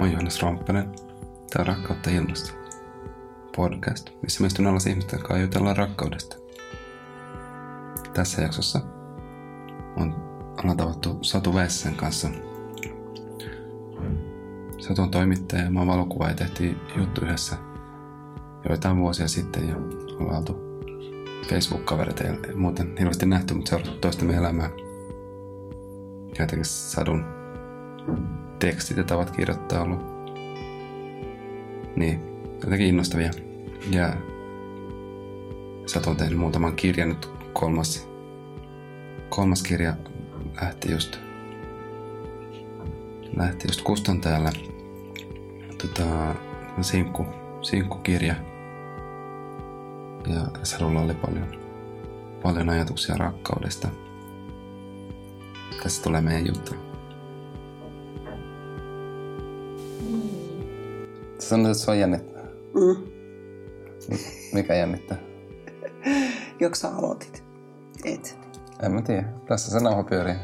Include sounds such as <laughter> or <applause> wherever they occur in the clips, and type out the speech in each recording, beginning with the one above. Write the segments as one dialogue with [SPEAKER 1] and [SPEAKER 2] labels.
[SPEAKER 1] Mä oon Johannes Romppanen. Tää on Rakkautta ilmasta. Podcast, missä istun alas ihmisten kanssa jutellaan rakkaudesta. Tässä jaksossa on, ollaan tavattu Satu Väissen kanssa. Satu on toimittaja ja mä oon valokuvaaja. Tehtiin juttu yhdessä joitain vuosia sitten ja ollaan oltu Facebook-kavereita ja muuten hirveästi nähty, mutta seurattu toistemme elämää. Ja jotenkin Sadun tekstit ja tavat kirjoittaa ollut niin, jotenkin innostavia. Ja Satu on tehnyt muutaman kirjan, nyt kolmas, kolmas kirja lähti just lähti just kustantajalle tota, sinkku, sinkkukirja. Ja Sadulla oli paljon, paljon ajatuksia rakkaudesta. Tässä tulee meidän juttu.
[SPEAKER 2] Sanoit, että se on jännittää.
[SPEAKER 3] Mm.
[SPEAKER 2] Mikä jännittää? <laughs>
[SPEAKER 3] Joks sä aloitit? Et.
[SPEAKER 2] En mä tiedä. Tässä se nauha pyörii.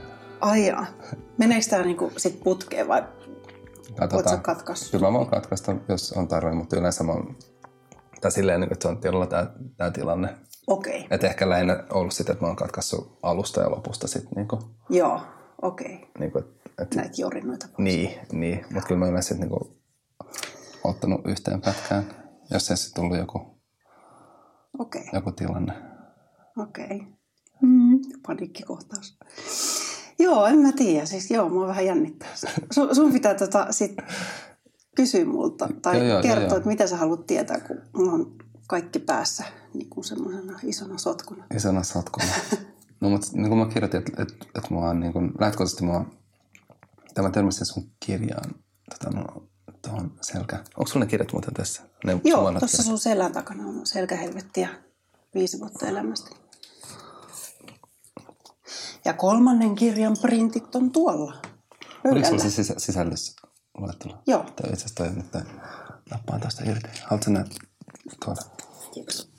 [SPEAKER 3] Ai jaa. Meneekö tää niinku sit putkeen vai sä katkaista?
[SPEAKER 2] Kyllä mä voin katkaista, jos on tarve, mutta yleensä mä oon... Tai silleen, niin, että se on tiedolla tää, tää tilanne.
[SPEAKER 3] Okei. Okay.
[SPEAKER 2] Et ehkä lähinnä ollut sitä, että mä oon katkaissut alusta ja lopusta sit niinku...
[SPEAKER 3] Joo, okei. Okay.
[SPEAKER 2] niinku et, et,
[SPEAKER 3] Näitä jorinoita pois.
[SPEAKER 2] niin, niin. Mutta kyllä mä yleensä sit niinku ottanut yhteen pätkään, jos ei sitten tullut joku,
[SPEAKER 3] Okei,
[SPEAKER 2] joku tilanne.
[SPEAKER 3] okei. Mm. Paniikkikohtaus. Joo, en mä tiedä. Siis joo, mua vähän jännittää. Sun, sun pitää tota sit kysyä multa tai
[SPEAKER 2] Joo, joo,
[SPEAKER 3] kertoa,
[SPEAKER 2] joo, joo.
[SPEAKER 3] että mitä sä haluat tietää, kun mulla on kaikki päässä niin kuin semmoisena isona sotkuna.
[SPEAKER 2] Isona sotkuna. <laughs> no mutta niin kuin mä kirjoitin, että et, et mä oon niin kuin, lähtökohtaisesti mä oon, tämä törmäsin sun kirjaan, tota, no, tuohon selkä. Onko sulla ne kirjat muuten tässä? Ne
[SPEAKER 3] Joo, tuossa sun selän takana on selkähelvetti ja viisi vuotta elämästä. Ja kolmannen kirjan printit on tuolla.
[SPEAKER 2] Oliko sulla se sisä, sisällys luettuna?
[SPEAKER 3] Joo.
[SPEAKER 2] Tämä itse asiassa toi nyt nappaan tästä irti. Haluatko nää tuoda?
[SPEAKER 3] Kiitos.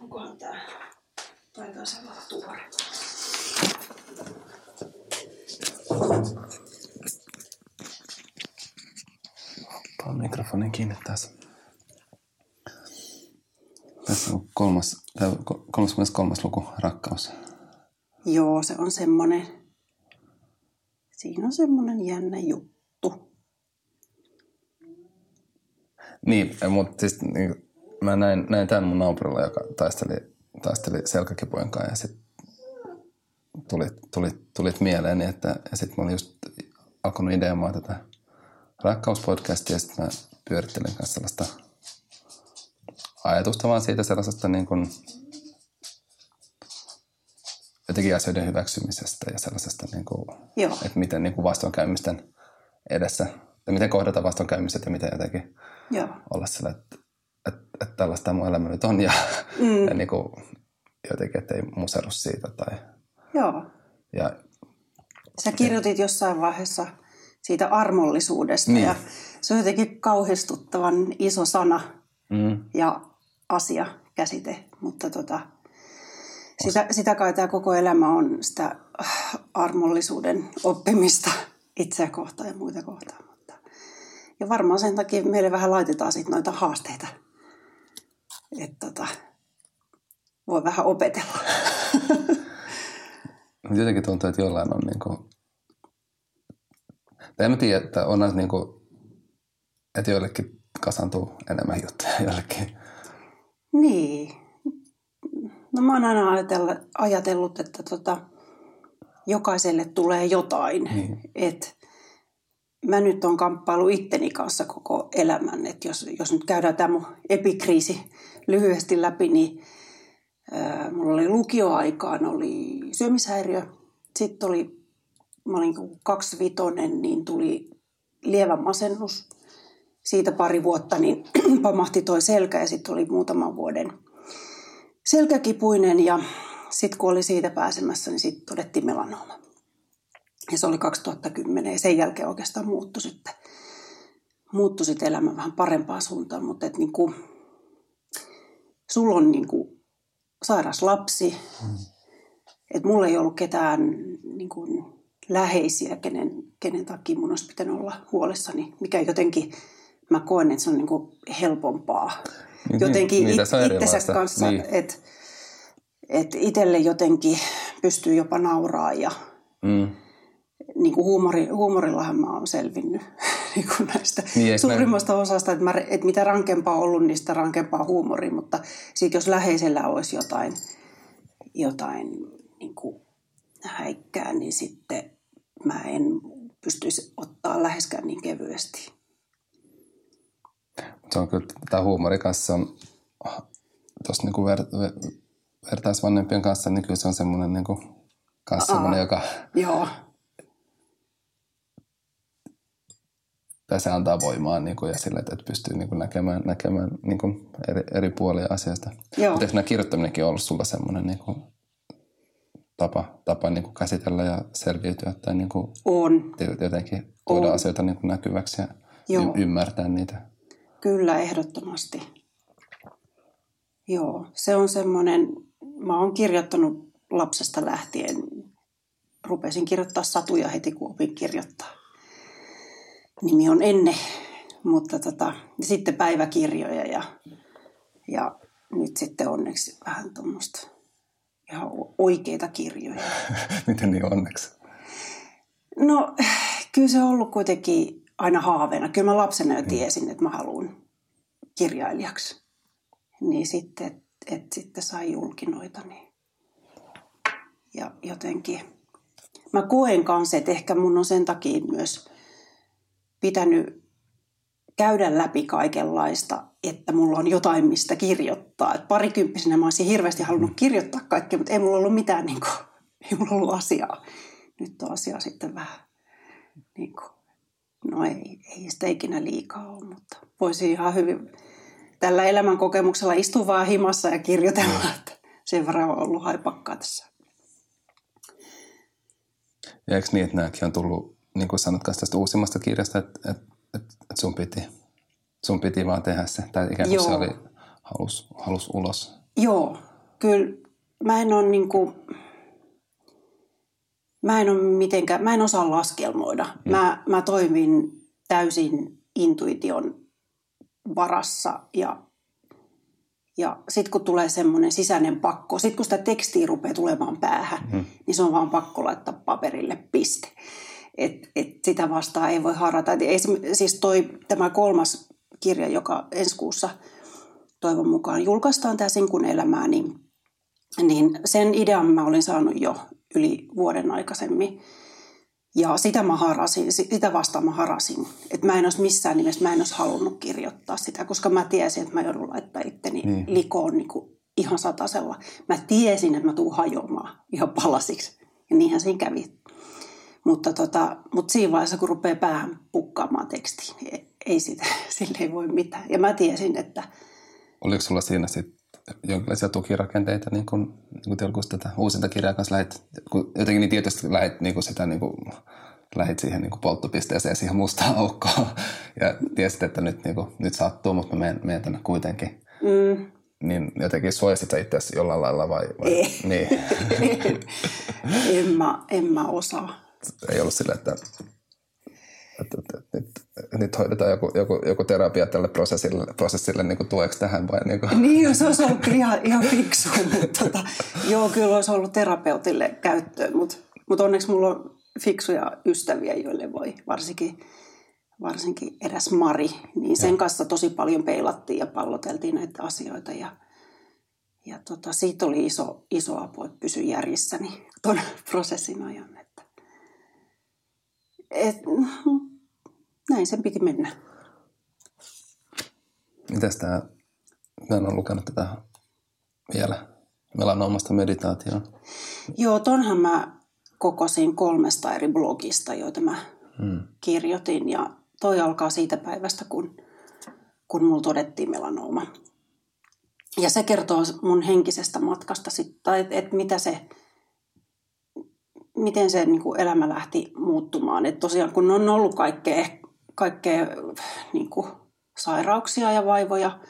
[SPEAKER 3] Onkohan tää? Taitaa se
[SPEAKER 2] mikrofonin kiinni taas. Tässä on kolmas, tai ko- 33. luku, rakkaus.
[SPEAKER 3] Joo, se on semmonen... Siinä on semmonen jännä juttu.
[SPEAKER 2] Niin, mutta siis niin, mä näin, näin tämän mun naapurilla, joka taisteli, taisteli selkäkipujen kanssa ja sitten tulit, tulit, tulit mieleeni, että ja sitten mä olin just alkanut ideoimaan tätä rakkauspodcastia ja sitten mä pyörittelin kanssa sellaista ajatusta vaan siitä sellaisesta niin kuin jotenkin asioiden hyväksymisestä ja sellaisesta, niin kuin,
[SPEAKER 3] Joo.
[SPEAKER 2] että miten niin kuin vastoinkäymisten edessä, ja miten kohdata vastoinkäymiset ja miten jotenkin
[SPEAKER 3] Joo.
[SPEAKER 2] olla sillä, että, että, että tällaista mun elämä nyt on ja,
[SPEAKER 3] Mm.
[SPEAKER 2] ja niin kuin, jotenkin, että ei museru siitä. Tai,
[SPEAKER 3] Joo.
[SPEAKER 2] ja
[SPEAKER 3] Sä kirjoitit jossain vaiheessa siitä armollisuudesta
[SPEAKER 2] Niin.
[SPEAKER 3] ja se on jotenkin kauhistuttavan iso sana
[SPEAKER 2] mm,
[SPEAKER 3] ja asia, käsite, mutta tota, sitä, sitä kai tämä koko elämä on sitä äh, armollisuuden oppimista itseä kohtaan ja muita kohtaan. Mutta, ja varmaan sen takia meille vähän laitetaan sit noita haasteita, että tota, voi vähän opetella. <laughs>
[SPEAKER 2] jotenkin tuntuu, että jollain on niin kuin, en mä tiedä, että on näitä niin kuin, että joillekin kasantuu enemmän juttuja, <laughs> joillekin.
[SPEAKER 3] Niin. No mä oon aina ajatellut, ajatellut että tota, jokaiselle tulee jotain.
[SPEAKER 2] Niin.
[SPEAKER 3] Et mä nyt on kamppailu itteni kanssa koko elämän. Et jos, jos nyt käydään tämä epikriisi lyhyesti läpi, niin ää, mulla oli lukioaikaan oli syömishäiriö. Sitten oli, mä olin kaksivitonen, niin tuli lievä masennus. Siitä pari vuotta niin <clears throat> pamahti toi selkä ja sitten oli muutaman vuoden selkäkipuinen ja sitten kun oli siitä pääsemässä, niin sitten todettiin melanooma. Ja se oli 2010 ja sen jälkeen oikeastaan muuttui sitten, muuttui sitten elämä vähän parempaan suuntaan. Mutta et niinku, sulla on niinku sairas lapsi, että mulla ei ollut ketään niin kuin, läheisiä, kenen, kenen takia mun olisi pitänyt olla huolissani, mikä jotenkin, mä koen, että se on niin kuin helpompaa. Jotenkin
[SPEAKER 2] niin,
[SPEAKER 3] it, itsensä kanssa, niin. että et itselle jotenkin pystyy jopa nauraa ja mm. niin kuin huumori, huumorillahan mä oon selvinnyt <laughs> niin kuin näistä niin, suurimmasta mä... osasta, että, mä, että mitä rankempaa on ollut, niin sitä rankempaa huumori, mutta sitten jos läheisellä olisi jotain, jotain niin kuin häikkää, niin sitten mä en pystyisi ottaa läheskään niin kevyesti.
[SPEAKER 2] Se on kyllä, tämä huumori kanssa on, tuossa niin ver, ver, vertaisvanhempien kanssa, niin kyllä se on semmoinen, niin kuin, kanssa semmoinen, joka...
[SPEAKER 3] Joo.
[SPEAKER 2] Tai se antaa voimaa niin kuin, ja sille, että, pystyy niin kuin, näkemään, näkemään niin kuin, eri, eri puolia asiasta. Joo. Mutta eikö nämä kirjoittaminenkin ollut sulla semmoinen niin kuin, tapa, tapa niin kuin käsitellä ja selviytyä tai niin kuin
[SPEAKER 3] on.
[SPEAKER 2] jotenkin tuoda on. asioita niin kuin näkyväksi ja Joo. y- ymmärtää niitä.
[SPEAKER 3] Kyllä, ehdottomasti. Joo, se on semmoinen, mä oon kirjoittanut lapsesta lähtien, rupesin kirjoittaa satuja heti kun opin kirjoittaa. Nimi on Enne, mutta tota, sitten päiväkirjoja ja, ja nyt sitten onneksi vähän tuommoista ihan oikeita kirjoja. <laughs>
[SPEAKER 2] Miten niin onneksi?
[SPEAKER 3] No, kyllä se on ollut kuitenkin aina haaveena. Kyllä mä lapsena jo mm. tiesin, että mä haluan kirjailijaksi. Niin sitten, että et sitten sai julkinoita. Niin. Ja jotenkin, mä koen kanssa, että ehkä mun on sen takia myös pitänyt käydä läpi kaikenlaista, että mulla on jotain, mistä kirjoittaa. Et parikymppisenä mä olisin hirveästi halunnut kirjoittaa kaikkea, mutta ei mulla ollut mitään, niin kuin, <laughs> ei mulla ollut asiaa. Nyt on asia sitten vähän, niin kuin, no ei, ei sitä ikinä liikaa ole, mutta voisi ihan hyvin tällä elämän kokemuksella istua vaan himassa ja kirjoitella, että sen verran on ollut haipakkaa tässä.
[SPEAKER 2] Ja eikö niin, että nämäkin on tullut, niin kuin sanot tästä uusimmasta kirjasta, että, että, että sun piti sun piti vaan tehdä se, tai ikään kuin Joo. se oli halus, halus ulos.
[SPEAKER 3] Joo, kyllä mä en ole niin kuin, mä en ole mitenkään, mä en osaa laskelmoida. Mm. Mä, mä toimin täysin intuition varassa ja, ja sitten kun tulee semmoinen sisäinen pakko, sitten kun sitä tekstiä rupeaa tulemaan päähän, mm. niin se on vaan pakko laittaa paperille piste. Et, et sitä vastaan ei voi harrata. Ei, siis toi, tämä kolmas kirja, joka ensi kuussa toivon mukaan julkaistaan, tämä Sinkun elämää, niin, niin sen idean mä olin saanut jo yli vuoden aikaisemmin. Ja sitä mä harasin, sitä vastaan mä harasin. Että mä en olisi missään nimessä, mä en olisi halunnut kirjoittaa sitä, koska mä tiesin, että mä joudun laittaa itteni niin. likoon niin kuin ihan satasella. Mä tiesin, että mä tuun hajoamaan ihan palasiksi. Ja niinhän siinä kävi. Mutta, tota, mutta siinä vaiheessa, kun rupeaa päähän pukkaamaan tekstiin, niin ei sitä, <laughs> sille ei voi mitään. Ja mä tiesin, että...
[SPEAKER 2] Oliko sulla siinä sitten jonkinlaisia tukirakenteita, niin kun, niin kun tätä uusinta kirjaa kanssa lähit, kun jotenkin niin tietysti lähit niin kuin sitä niin kuin, lähit siihen niin kuin polttopisteeseen, siihen mustaan aukkoon <laughs> ja tiesit, että nyt, niin kuin, nyt sattuu, mutta mä menen, menen tänne kuitenkin. Mm. Niin jotenkin suojasit sä itse jollain lailla vai? vai?
[SPEAKER 3] Ei. Niin. <laughs> en, mä, en mä osaa.
[SPEAKER 2] Ei ollut sillä, että että, että, että nyt, nyt hoidetaan joku, joku, joku terapia tälle prosessille, prosessille niin kuin tueksi tähän vai niin kuin?
[SPEAKER 3] Niin, se olisi ollut ihan, ihan fiksu, <laughs> mutta tota, joo, kyllä olisi ollut terapeutille käyttöön, mutta, mutta onneksi mulla on fiksuja ystäviä, joille voi varsinkin, varsinkin eräs Mari, niin sen ja. kanssa tosi paljon peilattiin ja palloteltiin näitä asioita ja, ja tota, siitä oli iso, iso apu, että pysyi järjissäni tuon prosessin ajan. Et, <laughs> näin sen piti mennä.
[SPEAKER 2] Mitäs tämä, mä en ole lukenut tätä vielä, melanomasta meditaatioon.
[SPEAKER 3] Joo, tonhan mä kokosin kolmesta eri blogista, joita mä hmm. kirjoitin. Ja toi alkaa siitä päivästä, kun, kun mulla todettiin melanooma. Ja se kertoo mun henkisestä matkasta, sit, tai että et mitä se, miten se niin kuin elämä lähti muuttumaan. Et tosiaan kun on ollut kaikkea kaikkea niin kuin, sairauksia ja vaivoja,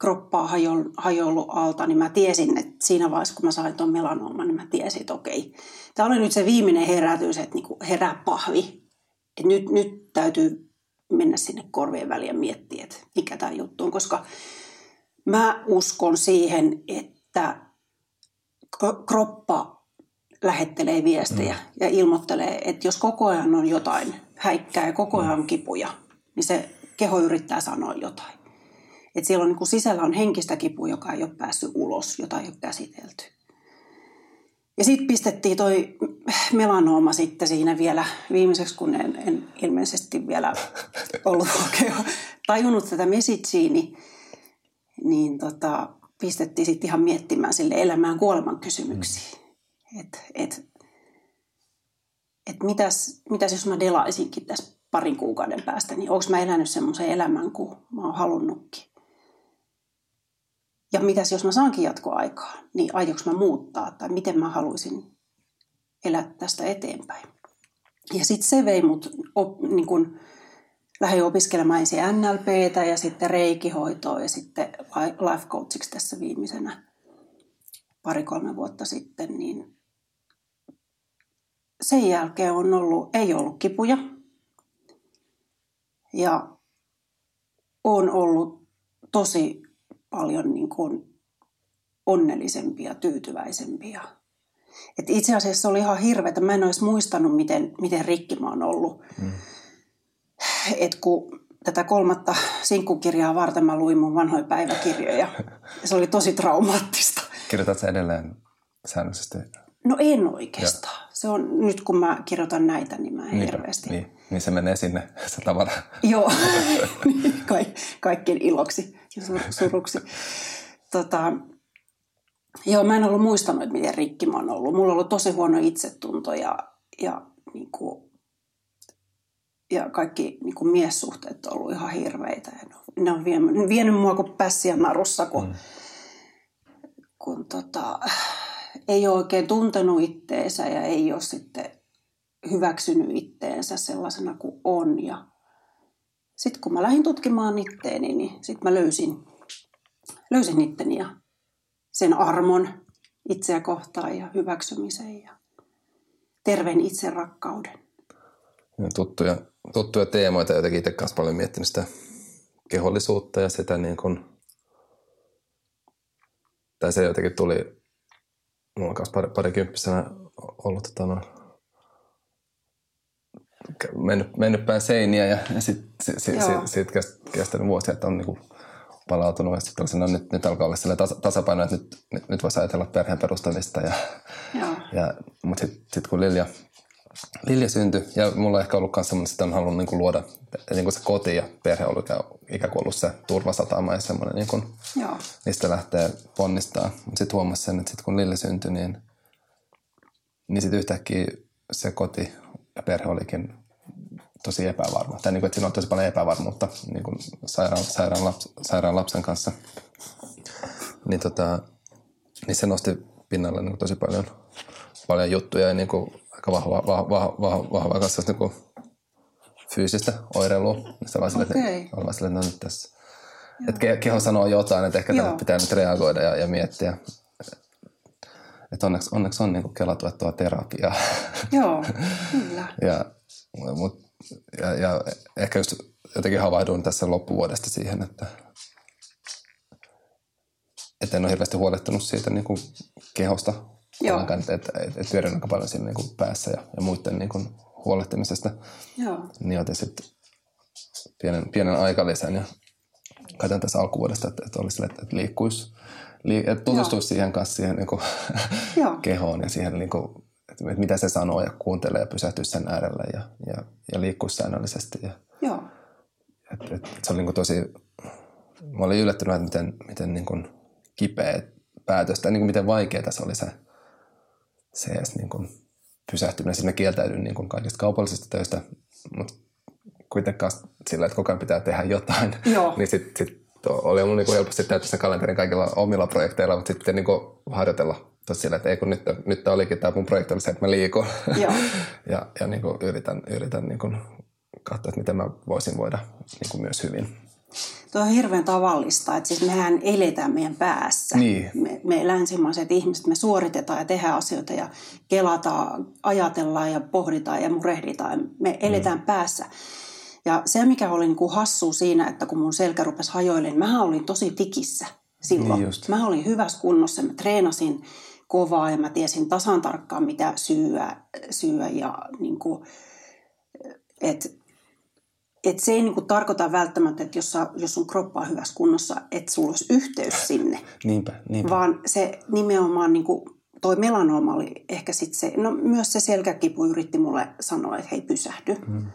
[SPEAKER 3] kroppaa hajo- hajoillut alta, niin mä tiesin, että siinä vaiheessa, kun mä sain tuon melanooman, niin mä tiesin, että okei, tämä oli nyt se viimeinen herätys, että niinku herää pahvi. Että nyt, nyt täytyy mennä sinne korvien väliin ja miettiä, että mikä tämä juttu on, koska mä uskon siihen, että kroppa lähettelee viestejä mm. ja ilmoittelee, että jos koko ajan on jotain häikkää ja koko ajan on kipuja, niin se keho yrittää sanoa jotain. Et siellä on niin kuin sisällä on henkistä kipua, joka ei ole päässyt ulos, jota ei ole käsitelty. Ja sitten pistettiin toi melanooma sitten siinä vielä viimeiseksi, kun en, en ilmeisesti vielä ollut oikein tajunnut tätä messagea, niin, niin tota, pistettiin sitten ihan miettimään sille elämään kuoleman kysymyksiä. Että et, et mitäs, mitäs jos mä delaisinkin tässä parin kuukauden päästä, niin onko mä elänyt semmoisen elämän kuin mä oon halunnutkin. Ja mitäs jos mä saankin jatkoaikaa, niin aioks mä muuttaa tai miten mä haluaisin elää tästä eteenpäin. Ja sitten se vei mut op, niin kun, lähdin opiskelemaan ensin NLPtä ja sitten reikihoitoa ja sitten life coachiksi tässä viimeisenä pari-kolme vuotta sitten, niin sen jälkeen on ollut, ei ollut kipuja. Ja on ollut tosi paljon niin kuin onnellisempia, tyytyväisempiä. Et itse asiassa oli ihan hirveätä. Mä en olisi muistanut, miten, miten rikki mä oon ollut. Mm. Et kun tätä kolmatta sinkkukirjaa varten mä luin mun vanhoja päiväkirjoja. Ja <laughs> se oli tosi traumaattista.
[SPEAKER 2] Kirjoitatko edelleen säännöllisesti?
[SPEAKER 3] No en oikeastaan. Ja. Se on, nyt kun mä kirjoitan näitä, niin mä en niin, hirveästi.
[SPEAKER 2] Niin, niin se menee sinne <laughs> se tavara.
[SPEAKER 3] Joo, <laughs> Ka- kaikkien iloksi ja suruksi. Tota, joo, mä en ollut muistanut, että miten rikki mä oon ollut. Mulla on ollut tosi huono itsetunto ja, ja, niin kuin, ja kaikki niin kuin miessuhteet on ollut ihan hirveitä. Ja ne on vienyt, vienyt mua kuin pässiä narussa, kun, mm. kun tota, ei ole oikein tuntenut itteensä ja ei ole sitten hyväksynyt itteensä sellaisena kuin on. Ja sitten kun mä lähdin tutkimaan itteeni, niin sitten mä löysin, löysin itteni ja sen armon itseä kohtaan ja hyväksymisen ja terveen itserakkauden.
[SPEAKER 2] Tuttuja, tuttuja teemoita jotenkin itse kanssa paljon miettinyt sitä kehollisuutta ja sitä niin kuin, tai se jotenkin tuli, mulla on kanssa pari, parikymppisenä ollut tota, no, mennyt, mennyt päin seiniä ja, ja sitten sit, sit, sit, sit kestänyt vuosia, että on niinku palautunut ja sitten nyt, nyt alkaa olla sillä tasa, tasapaino, että nyt, nyt, nyt voisi ajatella perheen perustamista. Ja, ja, mutta sitten sit kun Lilja, Lilja syntyi, ja mulla on ehkä ollut myös semmoinen, että on halunnut niin luoda niin kuin se koti ja perhe on ollut ikään kuin ollut se turvasatama ja semmoinen, niin kuin, mistä lähtee ponnistaa. Mutta sitten huomasin sen, että sit kun Lilja syntyi, niin, niin sitten yhtäkkiä se koti ja perhe olikin tosi epävarma. Tai niin kuin, että siinä on tosi paljon epävarmuutta niin kuin sairaan, sairaan, laps, sairaan lapsen kanssa. Niin, tota, niin se nosti pinnalle niin tosi paljon, paljon juttuja ja niin kuin aika vahvaa vahva, vahva, vahva, vahva kanssa niin kuin fyysistä oireilua. Se vaan okay. että, sille, että no nyt tässä. Että keho sanoo jotain, että ehkä tähän pitää nyt reagoida ja, ja miettiä. Että onneksi, onneksi on niin kelatuettua terapiaa.
[SPEAKER 3] Joo, <laughs> kyllä.
[SPEAKER 2] ja, mut, ja, ja ehkä just jotenkin havahduin tässä loppuvuodesta siihen, että, että en ole hirveästi huolehtunut siitä niin kuin kehosta. Joo. Että, että, että, että pyörin aika paljon siinä niin kuin päässä ja, ja muiden niin kuin huolehtimisesta.
[SPEAKER 3] Joo.
[SPEAKER 2] Niin otin sitten pienen, pienen aikalisän ja katsoin tässä alkuvuodesta, että, että olisi että, että liikkuisi, että tutustuisi Joo. siihen kanssa siihen niin kuin, <laughs> kehoon ja siihen niin kuin, että mitä se sanoo ja kuuntelee ja pysähtyy sen äärelle ja, ja, ja liikkuu säännöllisesti. Ja,
[SPEAKER 3] Joo.
[SPEAKER 2] Et, et, et se oli niin tosi, mä olin yllättynyt, että miten, miten niin kuin kipeä päätös, tai niin kuin miten vaikeaa se oli se, se edes niin kuin pysähtyminen. Sitten mä kieltäydyin niin kuin kaikista kaupallisista töistä, mutta kuitenkaan sillä, että koko ajan pitää tehdä jotain, <laughs>
[SPEAKER 3] Joo.
[SPEAKER 2] niin sitten sit oli mun niin helposti täyttää se kalenterin kaikilla omilla projekteilla, mutta sitten niin harjoitella tosi sillä, että ei kun nyt, nyt olikin tämä mun projekti oli se, että mä liikun.
[SPEAKER 3] Joo. <laughs>
[SPEAKER 2] ja ja niin kuin yritän, yritän niin kuin katsoa, että miten mä voisin voida niin kuin myös hyvin.
[SPEAKER 3] Tuo on hirveän tavallista, että siis mehän eletään meidän päässä.
[SPEAKER 2] Niin.
[SPEAKER 3] Me, me länsimaiset ihmiset, me suoritetaan ja tehdään asioita ja kelataan, ajatellaan ja pohditaan ja murehditaan. Me eletään mm. päässä. Ja se, mikä oli niin kuin hassu siinä, että kun mun selkä rupesi hajoilemaan, niin mä olin tosi tikissä silloin.
[SPEAKER 2] Niin just.
[SPEAKER 3] mä olin hyvässä kunnossa, mä treenasin kovaa ja mä tiesin tasan tarkkaan, mitä syödä, syödä ja niin kuin, et, et se ei niin kuin tarkoita välttämättä, että jos, sä, jos sun kroppa on hyvässä kunnossa, että sulla olisi yhteys sinne.
[SPEAKER 2] Niinpä, niinpä.
[SPEAKER 3] Vaan se nimenomaan niin kuin, toi melanooma oli ehkä sitten se, no myös se selkäkipu yritti mulle sanoa, että hei pysähdy. Mm.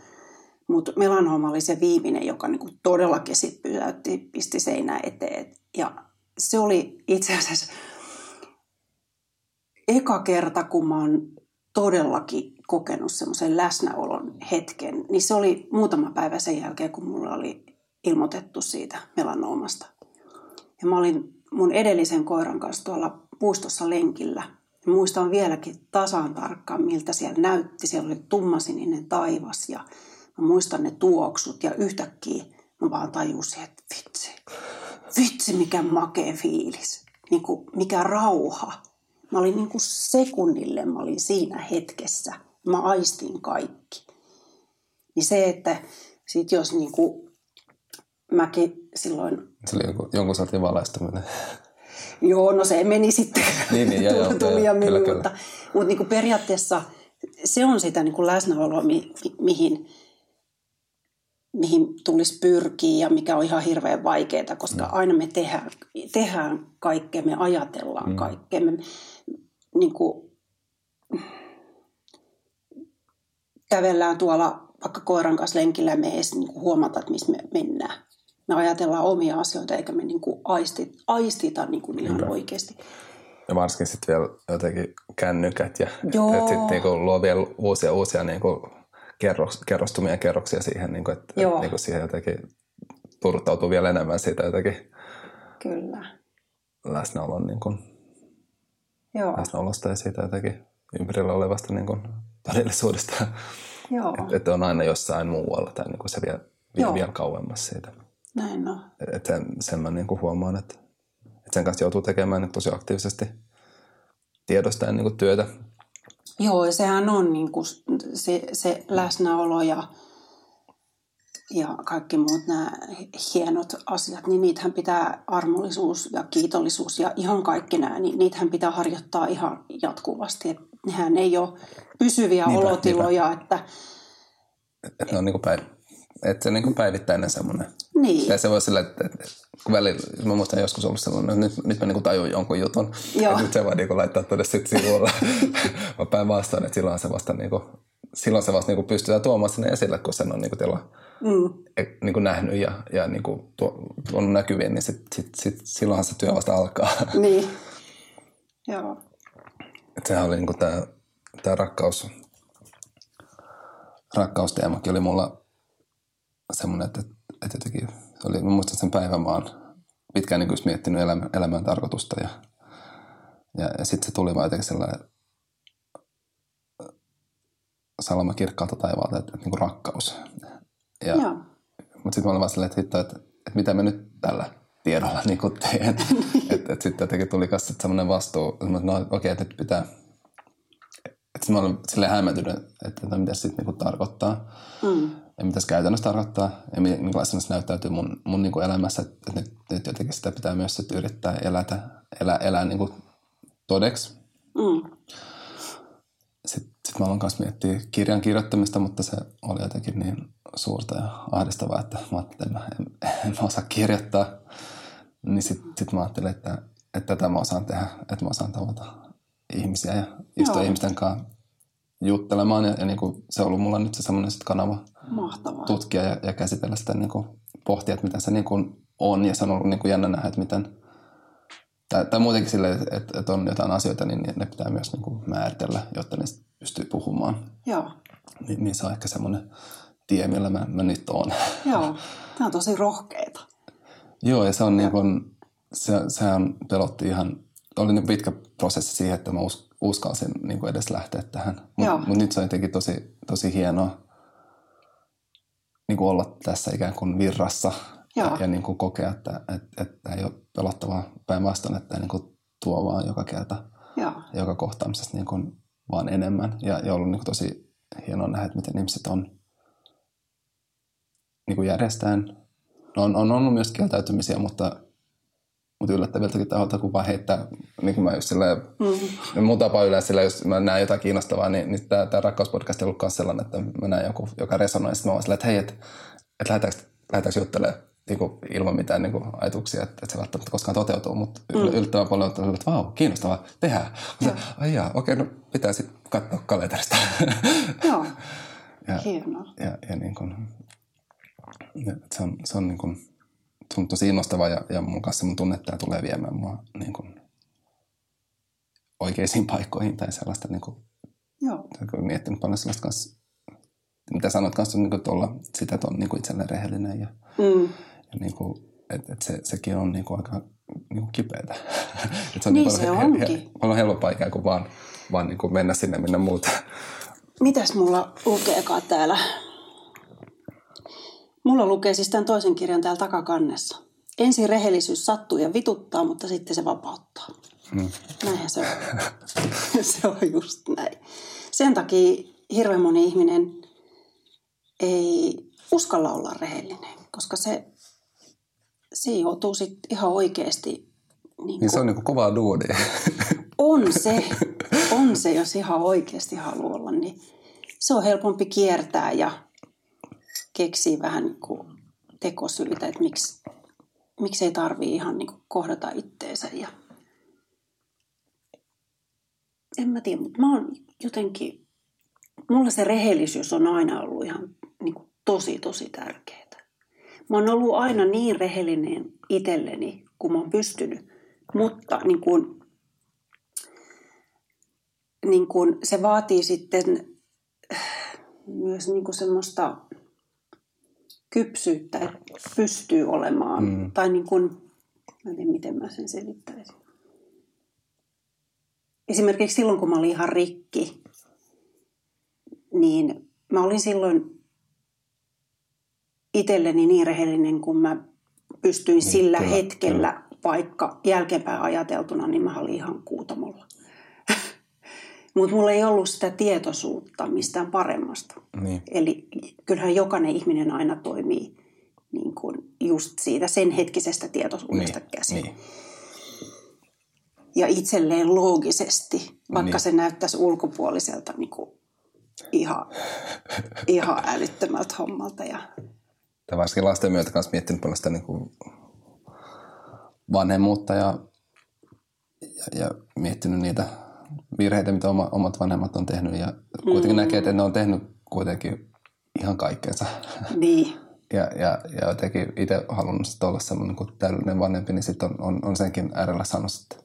[SPEAKER 3] Mutta melanooma oli se viimeinen, joka niinku todellakin sit pysäytti, pisti seinää eteen. Ja se oli itse asiassa eka kerta, kun mä oon todellakin kokenut semmoisen läsnäolon hetken, niin se oli muutama päivä sen jälkeen, kun mulle oli ilmoitettu siitä melanoomasta. Ja mä olin mun edellisen koiran kanssa tuolla puistossa lenkillä. Ja muistan vieläkin tasan tarkkaan, miltä siellä näytti. Siellä oli tummasininen taivas ja mä muistan ne tuoksut ja yhtäkkiä mä vaan tajusin, että vitsi, vitsi mikä makea fiilis. Niin kuin, mikä rauha. Mä olin niin kuin sekunnille, mä olin siinä hetkessä. Mä aistin kaikki. Niin se, että sit jos niin kuin mäkin silloin...
[SPEAKER 2] Se oli jonkun, jonkun sortin valaistuminen.
[SPEAKER 3] Joo, no se meni sitten.
[SPEAKER 2] Niin, niin, joo, joo,
[SPEAKER 3] tuli ja
[SPEAKER 2] joo,
[SPEAKER 3] meni,
[SPEAKER 2] kyllä, kyllä.
[SPEAKER 3] mutta, mutta niin kuin periaatteessa se on sitä niin kuin läsnäoloa, mi, mi, mihin, mihin tulisi pyrkiä ja mikä on ihan hirveän vaikeaa, koska
[SPEAKER 2] Mm.
[SPEAKER 3] aina me tehdään, tehdään kaikkea, me ajatellaan
[SPEAKER 2] Mm.
[SPEAKER 3] kaikkea. Me, niin kuin, kävellään tuolla vaikka koiran kanssa lenkillä ja me ei edes niin kuin huomata, että missä me mennään. Me ajatellaan omia asioita eikä me niin kuin aisti, aistita niin kuin ihan oikeasti.
[SPEAKER 2] Ja varsinkin sitten vielä jotenkin kännykät ja sitten niinku luo vielä uusia uusia niinku kerros, kerrostumia kerroksia siihen, niinku, että
[SPEAKER 3] Joo.
[SPEAKER 2] et, niinku siihen jotenkin turtautuu vielä enemmän siitä jotenkin
[SPEAKER 3] Kyllä.
[SPEAKER 2] läsnäolon niinku,
[SPEAKER 3] Joo.
[SPEAKER 2] läsnäolosta ja siitä jotenkin ympärillä olevasta niinku todellisuudesta.
[SPEAKER 3] Joo.
[SPEAKER 2] että et on aina jossain muualla tai niinku se vie, vie
[SPEAKER 3] Joo.
[SPEAKER 2] vielä kauemmas siitä.
[SPEAKER 3] Näin on.
[SPEAKER 2] Et sen, sen mä niinku huomaan, että, että sen kanssa joutuu tekemään niinku tosi aktiivisesti tiedostaen niinku työtä.
[SPEAKER 3] Joo, ja sehän on niin kuin se, se läsnäolo ja, ja kaikki muut nämä hienot asiat, niin niitähän pitää armollisuus ja kiitollisuus ja ihan kaikki nämä, niin niitähän pitää harjoittaa ihan jatkuvasti. Nehän ei ole pysyviä
[SPEAKER 2] Niinpä,
[SPEAKER 3] olotiloja, että
[SPEAKER 2] Että ne on niinku päiv- että se on niinku päivittäinen semmoinen.
[SPEAKER 3] niin,
[SPEAKER 2] Ja se voi sillä, että, että kun välillä, mä muistan joskus ollut sellainen, että nyt, nyt mä niinku tajun jonkun jutun.
[SPEAKER 3] Joo.
[SPEAKER 2] Nyt se vaan niinku laittaa tuonne sitten sivulla. <laughs> mä päin vastaan, että silloin se vasta niinku, silloin se vasta niinku pystytään tuomaan sinne esille, kun sen on niinku tila,
[SPEAKER 3] mm,
[SPEAKER 2] niinku nähnyt ja, ja niinku tuo, tuonut näkyviin, niin sit, sit, sit, silloinhan se työ vasta alkaa.
[SPEAKER 3] niin. Joo,
[SPEAKER 2] Et sehän oli niinku tää, tää rakkaus, rakkausteemakin oli mulla semmoinen, että, että jotenkin, se oli, mä muistan sen päivän, mä oon pitkään niin miettinyt elämän, elämän tarkoitusta ja, ja, ja sitten se tuli vaan jotenkin sellainen salama kirkkaalta taivaalta, että, että niin kuin rakkaus. Ja,
[SPEAKER 3] joo,
[SPEAKER 2] mutta sitten mä olin vaan silleen, että, hitto, että, että mitä mä nyt tällä tiedolla niin kuin teen. että <laughs> et sitten jotenkin tuli kanssa semmoinen vastuu, että no okei, okay, että nyt pitää... Että mä olin silleen hämmentynyt, että, että mitä se sitten niin tarkoittaa.
[SPEAKER 3] mm,
[SPEAKER 2] Ja mitä se käytännössä tarkoittaa. Ja mi- minkälaisena se näyttäytyy mun, mun niin kuin elämässä. Että, että nyt, nyt jotenkin sitä pitää myös sit yrittää elätä, elää, elää niin kuin todeksi.
[SPEAKER 3] mm,
[SPEAKER 2] Sitten sit mä aloin kanssa miettiä kirjan kirjoittamista, mutta se oli jotenkin niin suurta ja ahdistavaa, että mä ajattelin, että en, en, en osaa kirjoittaa. Niin sitten sit mä ajattelin, että, että tätä mä osaan tehdä, että mä osaan tavata ihmisiä ja istua
[SPEAKER 3] Joo.
[SPEAKER 2] ihmisten kanssa juttelemaan. Ja, ja niin kuin se on ollut mulla nyt se semmoinen sit kanava
[SPEAKER 3] mahtavaa.
[SPEAKER 2] tutkia ja, ja käsitellä sitä, niin kuin, pohtia, että mitä se niin kuin on. Ja se on ollut niin kuin jännä nähdä, että miten, tai, tai muutenkin sille, että, että, on jotain asioita, niin ne pitää myös niin kuin määritellä, jotta sit pystyy puhumaan.
[SPEAKER 3] Joo,
[SPEAKER 2] Niin, niin se on ehkä semmoinen tie, millä mä, mä nyt oon.
[SPEAKER 3] joo. Tämä on tosi rohkeeta.
[SPEAKER 2] Joo, ja se on niin kuin, se, sehän pelotti ihan, oli niin pitkä prosessi siihen, että mä us, uskalsin niin kuin edes lähteä tähän. Mutta mut nyt se on jotenkin tosi, tosi hienoa niin kuin olla tässä ikään kuin virrassa
[SPEAKER 3] Joo.
[SPEAKER 2] ja, ja niin kuin kokea, että, että, että ei ole pelottavaa päinvastoin, että niin kuin tuo vaan joka kerta,
[SPEAKER 3] Joo.
[SPEAKER 2] joka kohtaamisessa niin kuin vaan enemmän. Ja, ja ollut niin kuin tosi hienoa nähdä, että miten ihmiset on niin kuin järjestään. No, on, on ollut myös kieltäytymisiä, mutta, mutta yllättäviltäkin taholta, kun vaan heittää, niin kuin mä just silleen, mm. mun tapa yleensä silleen, jos mä näen jotain kiinnostavaa, niin, niin tämä, tämä rakkauspodcast on ollut myös sellainen, että mä näen joku, joka resonoi, sitten mä oon silleen, että hei, että, että lähdetäänkö, lähdetäänkö juttelemaan niin kuin, ilman mitään niin kuin, ajatuksia, että, että se välttämättä koskaan toteutuu, mutta mm. yllättävän paljon on että vau, kiinnostavaa, tehdään. Ja. Ai jaa, okei, no pitää sitten katsoa kalenterista.
[SPEAKER 3] Joo. <laughs>
[SPEAKER 2] ja,
[SPEAKER 3] Hienoa.
[SPEAKER 2] ja, ja niin kuin, se on, se on, niin kuin, se on tosi innostavaa ja, ja mun kanssa mun tunne, että tämä tulee viemään mua niin kuin, oikeisiin paikkoihin tai sellaista, niin kuin,
[SPEAKER 3] Joo.
[SPEAKER 2] kun miettinyt paljon sellaista kanssa, mitä sanot kanssa, niin kuin, että olla sitä, että on niin kuin itselleen rehellinen ja,
[SPEAKER 3] Mm.
[SPEAKER 2] ja niin kuin, että, että se, sekin on niin kuin, aika niin kuin kipeätä. <laughs> se on
[SPEAKER 3] Niin
[SPEAKER 2] paljon,
[SPEAKER 3] se onkin.
[SPEAKER 2] paljon helpompaa ikään kuin vaan, vaan niin kuin mennä sinne, minne muuta.
[SPEAKER 3] Mitäs mulla lukeekaan täällä? Mulla lukee siis tämän toisen kirjan täällä takakannessa. Ensin rehellisyys sattuu ja vituttaa, mutta sitten se vapauttaa.
[SPEAKER 2] Mm.
[SPEAKER 3] Näinhän se on. <laughs> se on just näin. Sen takia hirveän moni ihminen ei uskalla olla rehellinen, koska se, se joutuu sitten ihan oikeasti niin
[SPEAKER 2] Niin se on niin kuin kovaa duunia. <laughs>
[SPEAKER 3] on se, on se, jos ihan oikeasti haluaa olla, niin se on helpompi kiertää ja keksiä vähän niin kuin tekosyitä, että miksi, miksi ei tarvii ihan niin kuin kohdata itteensä. Ja... En mä tiedä, mutta mä oon jotenkin, mulla se rehellisyys on aina ollut ihan niin kuin tosi, tosi tärkeää. Mä oon ollut aina niin rehellinen itselleni, kun mä oon pystynyt, mutta niin kuin, niin kuin se vaatii sitten myös niin kuin semmoista kypsyyttä, että pystyy olemaan.
[SPEAKER 2] Mm.
[SPEAKER 3] Tai niin kuin, mä en tiedä miten mä sen selittäisin. Esimerkiksi silloin, kun mä olin ihan rikki, niin mä olin silloin itselleni niin rehellinen, kun mä pystyin niin, sillä
[SPEAKER 2] kyllä,
[SPEAKER 3] hetkellä, vaikka jälkeenpäin ajateltuna, niin mä olin ihan kuutamolla. Mutta mulla ei ollut sitä tietoisuutta mistään paremmasta.
[SPEAKER 2] niin.
[SPEAKER 3] Eli kyllähän jokainen ihminen aina toimii niin kuin just siitä sen hetkisestä tietoisuudesta
[SPEAKER 2] Niin,
[SPEAKER 3] käsin.
[SPEAKER 2] niin.
[SPEAKER 3] Ja itselleen loogisesti, vaikka
[SPEAKER 2] Niin.
[SPEAKER 3] se näyttäisi ulkopuoliselta niin kuin ihan, <laughs> ihan älyttömältä hommalta. Ja,
[SPEAKER 2] Tai varsinkin lasten myötä kanssa miettinyt paljon sitä niin kuin vanhemmuutta ja, ja, ja miettinyt niitä virheitä, mitä oma, omat vanhemmat on tehnyt. Ja kuitenkin mm. näkee, että ne on tehnyt kuitenkin ihan kaikkeensa.
[SPEAKER 3] niin, <laughs>
[SPEAKER 2] Ja, ja, ja jotenkin itse halunnut sit olla semmoinen kuin täydellinen vanhempi, niin sitten on, on, on senkin äärellä saanut sit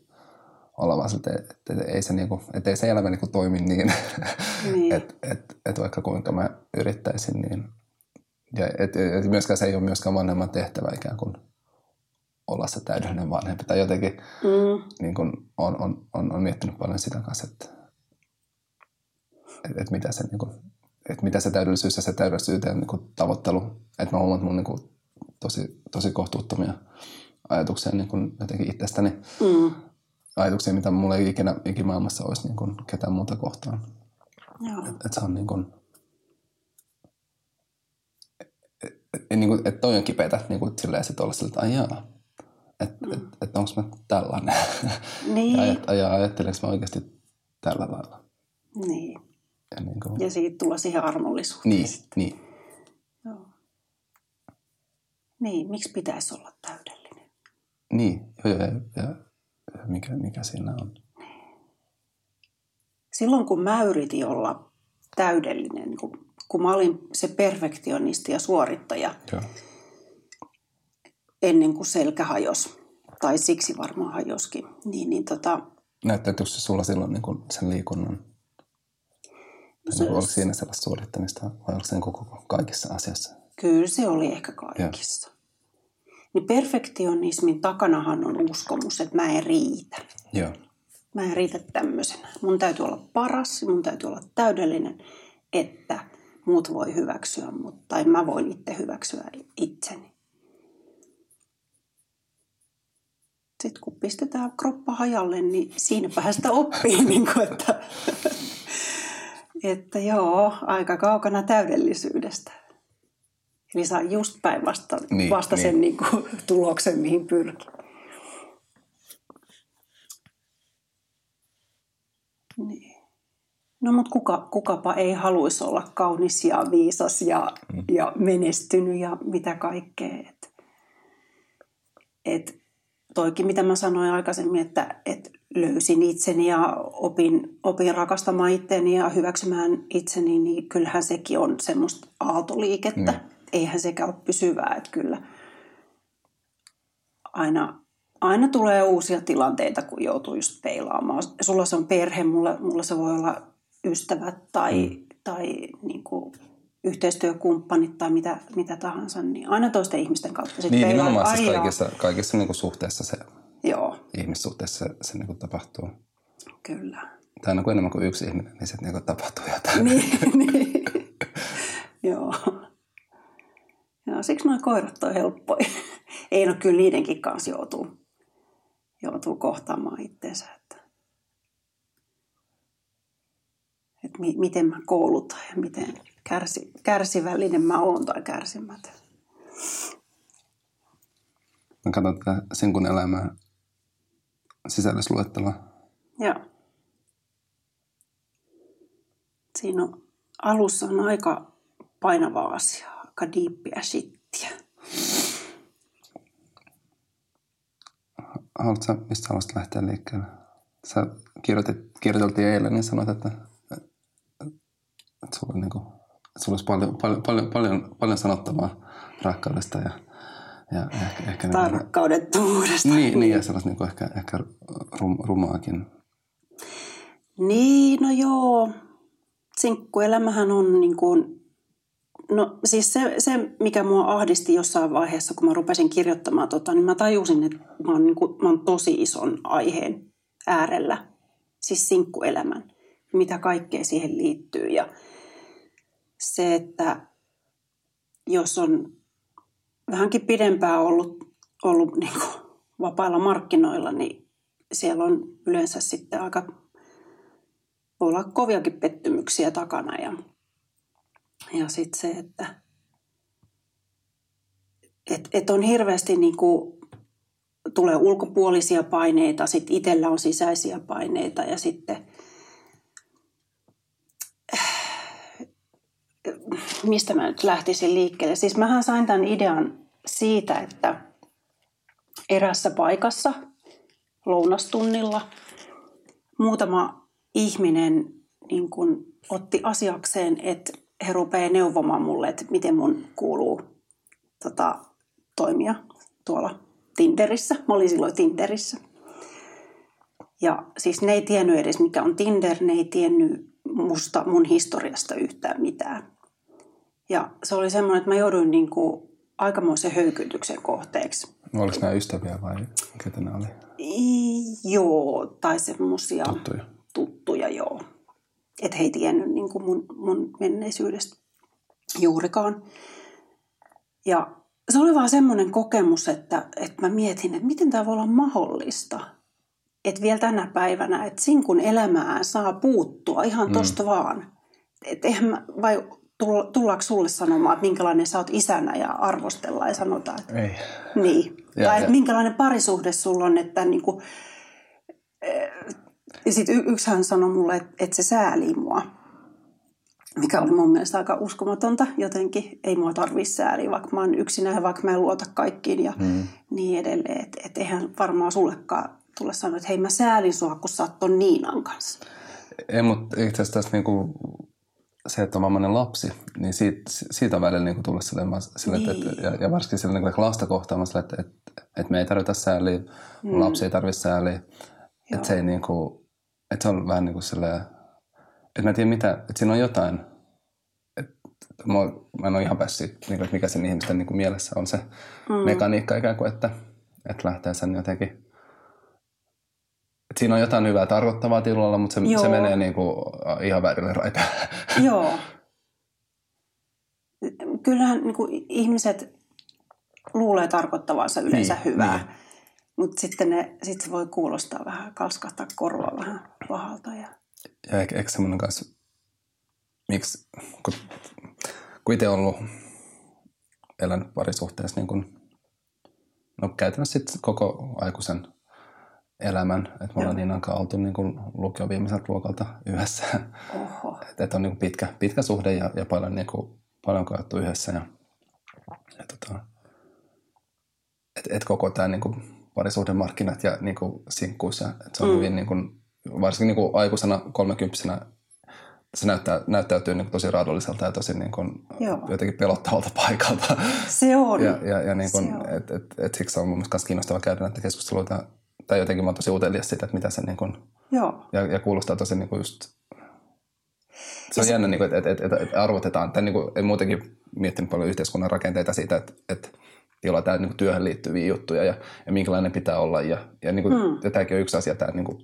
[SPEAKER 2] olla vaan siltä, että, että, ei se, niinku, että ei se elämä niinku toimi niin, <laughs>
[SPEAKER 3] Niin.
[SPEAKER 2] että et, et vaikka kuinka mä yrittäisin, niin ja et, et myöskään se ei ole myöskään vanhemman tehtävä ikään kuin olla se täydellinen vanhempi. Tai jotenkin
[SPEAKER 3] mm,
[SPEAKER 2] niin kuin on, on, on, on miettinyt paljon sitä kanssa, että, että, että mitä se niin kuin, että mitä se täydellisyys ja se täydellisyyteen niin kuin tavoittelu. Että mä huomaan, että mun niin kuin, tosi, tosi kohtuuttomia ajatuksia niin kuin jotenkin itsestäni.
[SPEAKER 3] mm,
[SPEAKER 2] Ajatuksia, mitä mulla ei ikinä ikimaailmassa olisi niin kuin ketään muuta kohtaan. Että se on niin kuin, et, et, niin kuin, että toi on kipeätä niin kuin silleen sit olla sillä, että ai jaa, että mm. et, et onko mä tällainen. <laughs>
[SPEAKER 3] Niin.
[SPEAKER 2] ja, ajat, ja ajattelenko mä oikeasti tällä lailla.
[SPEAKER 3] niin.
[SPEAKER 2] Ja niin, kuin,
[SPEAKER 3] Ja siitä tulee siihen armollisuuteen.
[SPEAKER 2] niin, niin.
[SPEAKER 3] Joo. Niin, miksi pitäisi olla täydellinen?
[SPEAKER 2] Niin, joo, joo, ja, ja, ja mikä, mikä siinä on.
[SPEAKER 3] Silloin kun mä yritin olla täydellinen, niin kun, kun mä olin se perfektionisti ja suorittaja
[SPEAKER 2] Joo.
[SPEAKER 3] Ennen kuin selkä hajos, tai siksi varmaan hajoskin, niin, niin tota,
[SPEAKER 2] Näyttäytyykö se sulla silloin niin kuin sen liikunnan?
[SPEAKER 3] se-
[SPEAKER 2] Se, oliko siinä sellaista suorittamista vai oliko se niin koko kaikissa asiassa?
[SPEAKER 3] kyllä se oli ehkä kaikissa. Niin perfektionismin takanahan on uskomus, että mä en riitä.
[SPEAKER 2] Joo.
[SPEAKER 3] Mä en riitä tämmöisenä. Mun täytyy olla paras, mun täytyy olla täydellinen, että muut voi hyväksyä mut, tai mä voin itse hyväksyä itseni. Sitten kun pistetään kroppa hajalle, niin siinäpä sitä oppii, <laughs> niin kuin, että, että joo, aika kaukana täydellisyydestä. Eli saa just päinvasta
[SPEAKER 2] Niin,
[SPEAKER 3] vasta
[SPEAKER 2] niin.
[SPEAKER 3] sen niin kuin, tuloksen, mihin pyrkii. Niin. No mutta kuka, kukapa ei haluaisi olla kaunis ja viisas ja, mm. ja menestynyt ja mitä kaikkea. Et, et toikin, mitä mä sanoin aikaisemmin, että et löysin itseni ja opin, opin rakastamaan itseäni ja hyväksymään itseni, niin kyllähän sekin on semmoista aaltoliikettä.
[SPEAKER 2] Niin.
[SPEAKER 3] Eihän sekään ole pysyvää, että kyllä aina, aina tulee uusia tilanteita, kun joutuu just peilaamaan. Sulla se on perhe, mulla, mulla se voi olla ystävät tai, mm. tai niin kuin yhteistyökumppanit tai mitä, mitä tahansa, niin aina toisten ihmisten kautta sitten
[SPEAKER 2] Niin, nimenomaan siis kaikissa, kaikissa niin kuin suhteessa se,
[SPEAKER 3] Joo,
[SPEAKER 2] ihmissuhteessa se, se niin kuin tapahtuu.
[SPEAKER 3] kyllä.
[SPEAKER 2] Tai aina kun enemmän kuin yksi ihminen, niin sitten niin tapahtuu jotain.
[SPEAKER 3] niin, <laughs> niin. Joo. Joo, siksi nuo koirat on helppoja. Ei no kyllä niidenkin kanssa joutuu, joutuu kohtaamaan itseensä. Että, että mi, miten mä koulutan ja miten kärsi, kärsivällinen mä oon tai kärsimätön.
[SPEAKER 2] Mä katson tätä Sinkun elämää sisällysluettelua.
[SPEAKER 3] Joo. Siinä on, alussa on aika painavaa asiaa, aika diippiä shittiä.
[SPEAKER 2] Haluatko sä, mistä haluaisit lähteä liikkeelle? Sä kirjoitit, kirjoiteltiin eilen, niin sanoit, että, että sulla, on niin kuin, että sulla olisi paljon, paljon, paljon, paljon, paljon sanottavaa rakkaudesta ja, ja ehkä, ehkä
[SPEAKER 3] Tai
[SPEAKER 2] niin, niin, niin, ja sellaista niin kuin ehkä, ehkä rum, rumaakin.
[SPEAKER 3] Niin, no joo. Sinkkuelämähän on niin kuin, no siis se, se, mikä mua ahdisti jossain vaiheessa, kun mä rupesin kirjoittamaan tota, niin mä tajusin, että mä oon, niin kuin, mä oon tosi ison aiheen äärellä. Siis sinkkuelämän, mitä kaikkea siihen liittyy. Ja se, että jos on vähänkin pidempään ollut, ollut <laughs> niin kuin vapailla markkinoilla, niin siellä on yleensä sitten aika voi olla koviakin pettymyksiä takana. Ja, ja sitten se, että et, et on hirveästi niin kuin, tulee ulkopuolisia paineita, sitten itsellä on sisäisiä paineita ja sitten mistä mä nyt lähtisin liikkeelle. Siis mähän sain tämän idean siitä, että erässä paikassa lounastunnilla muutama ihminen niin kun otti asiakseen, että he rupeaa neuvomaan mulle, että miten mun kuuluu tota, toimia tuolla Tinderissä. Mä olin silloin Tinderissä. Ja siis ne ei tiennyt edes mikä on Tinder, ne ei tiennyt musta, mun historiasta yhtään mitään. Ja se oli semmoinen, että mä jouduin niin kuin aikamoisen höykytyksen kohteeksi.
[SPEAKER 2] Oliko nämä ystäviä vai ketä ne oli?
[SPEAKER 3] I- Joo, tai semmoisia
[SPEAKER 2] Tuttuja.
[SPEAKER 3] tuttuja, joo. Että he ei tiennyt niin kuin mun, mun menneisyydestä juurikaan. Ja se oli vaan semmoinen kokemus, että, että mä mietin, että miten tämä voi olla mahdollista. Että vielä tänä päivänä, että sinkun elämään saa puuttua ihan tosta mm. vaan. Eihän mä, vai tullaanko sulle sanomaan, että minkälainen sä oot isänä ja arvostellaan ja sanotaan, että
[SPEAKER 2] Ei.
[SPEAKER 3] niin.
[SPEAKER 2] Ja-
[SPEAKER 3] tai
[SPEAKER 2] ja-
[SPEAKER 3] että minkälainen parisuhde sulla on, että niin kuin, ja sitten y- yksi hän sanoi mulle, että, että se säälii mua. Mikä oli mun mielestä aika uskomatonta jotenkin. Ei mua tarvitse sääliä, vaikka mä oon yksinään ja vaikka mä en luota kaikkiin ja hmm. niin edelleen. Että et eihän varmaan sullekaan tulla sanoa, että hei mä säälin sua, kun sä oot ton Niinan kanssa.
[SPEAKER 2] Ei, mutta itse asiassa tässä niinku, se, että on vammainen lapsi, niin siitä, siitä on välillä niinku tullut silleen, mä- silleen niin. että, ja, ja varsinkin silleen niinku lasta silleen, että, että, että me ei tarvita sääliä, mm. lapsi ei tarvitse sääliä. Että se ei niinku, että se on vähän niin kuin silleen, että mä en tiedä mitä, että siinä on jotain, että mä, mä en ole ihan päässyt, niin kuin, että mikä sen ihmisten niin kuin mielessä on se mm. mekaniikka ikään kuin, että, että lähtee sen jotenkin, että siinä on jotain hyvää tarkoittavaa tilalla, mutta se,
[SPEAKER 3] Joo.
[SPEAKER 2] se menee niin kuin ihan väärille raiteille. <laughs>
[SPEAKER 3] Joo. Kyllähän niin kuin ihmiset luulee tarkoittavansa yleensä
[SPEAKER 2] Niin,
[SPEAKER 3] hyvää.
[SPEAKER 2] niin.
[SPEAKER 3] Mutta sitten ne, sit se voi kuulostaa vähän, kalskahtaa korvaa vähän pahalta. Ja...
[SPEAKER 2] Ja ehkä, ehkä semmoinen kanssa, miksi, kun, kun itse ollut elänyt parisuhteessa niin kun, no käytännössä sitten koko aikuisen elämän, että me ollaan niin aikaa oltu niin kuin lukion viimeiseltä luokalta yhdessä.
[SPEAKER 3] Oho. <laughs>
[SPEAKER 2] Että et on niin kuin pitkä, pitkä suhde ja, ja paljon, niin kuin, paljon koettu yhdessä. Ja, ja tota, et, et koko tämä niin kuin parisuhdemarkkinat ja niin kuin sinkkuus, ja, et se on mm. hyvin niin kuin, varsinkin niin kuin aikuisena kolmekymppisenä se näyttää, näyttäytyy niin kuin tosi raadolliselta ja tosi niin kuin jotenkin pelottavalta paikalta.
[SPEAKER 3] Se on.
[SPEAKER 2] Ja, ja, ja niin kuin, et, et, et siksi on mun mielestä kiinnostavaa käydä näitä keskusteluita. Tai jotenkin mä oon tosi utelias siitä, että mitä se niin kuin,
[SPEAKER 3] Joo.
[SPEAKER 2] Ja, ja kuulostaa tosi niin kuin just se on ja jännä, niin kuin, että, että, että, että arvotetaan. Tai niin kuin, en muutenkin miettinyt paljon yhteiskunnan rakenteita siitä, että, että jolla tämä niin kuin työhön liittyviä juttuja ja, ja minkälainen pitää olla. Ja, ja, niin kuin, mm. ja tämäkin on yksi asia, tämä, niin kuin,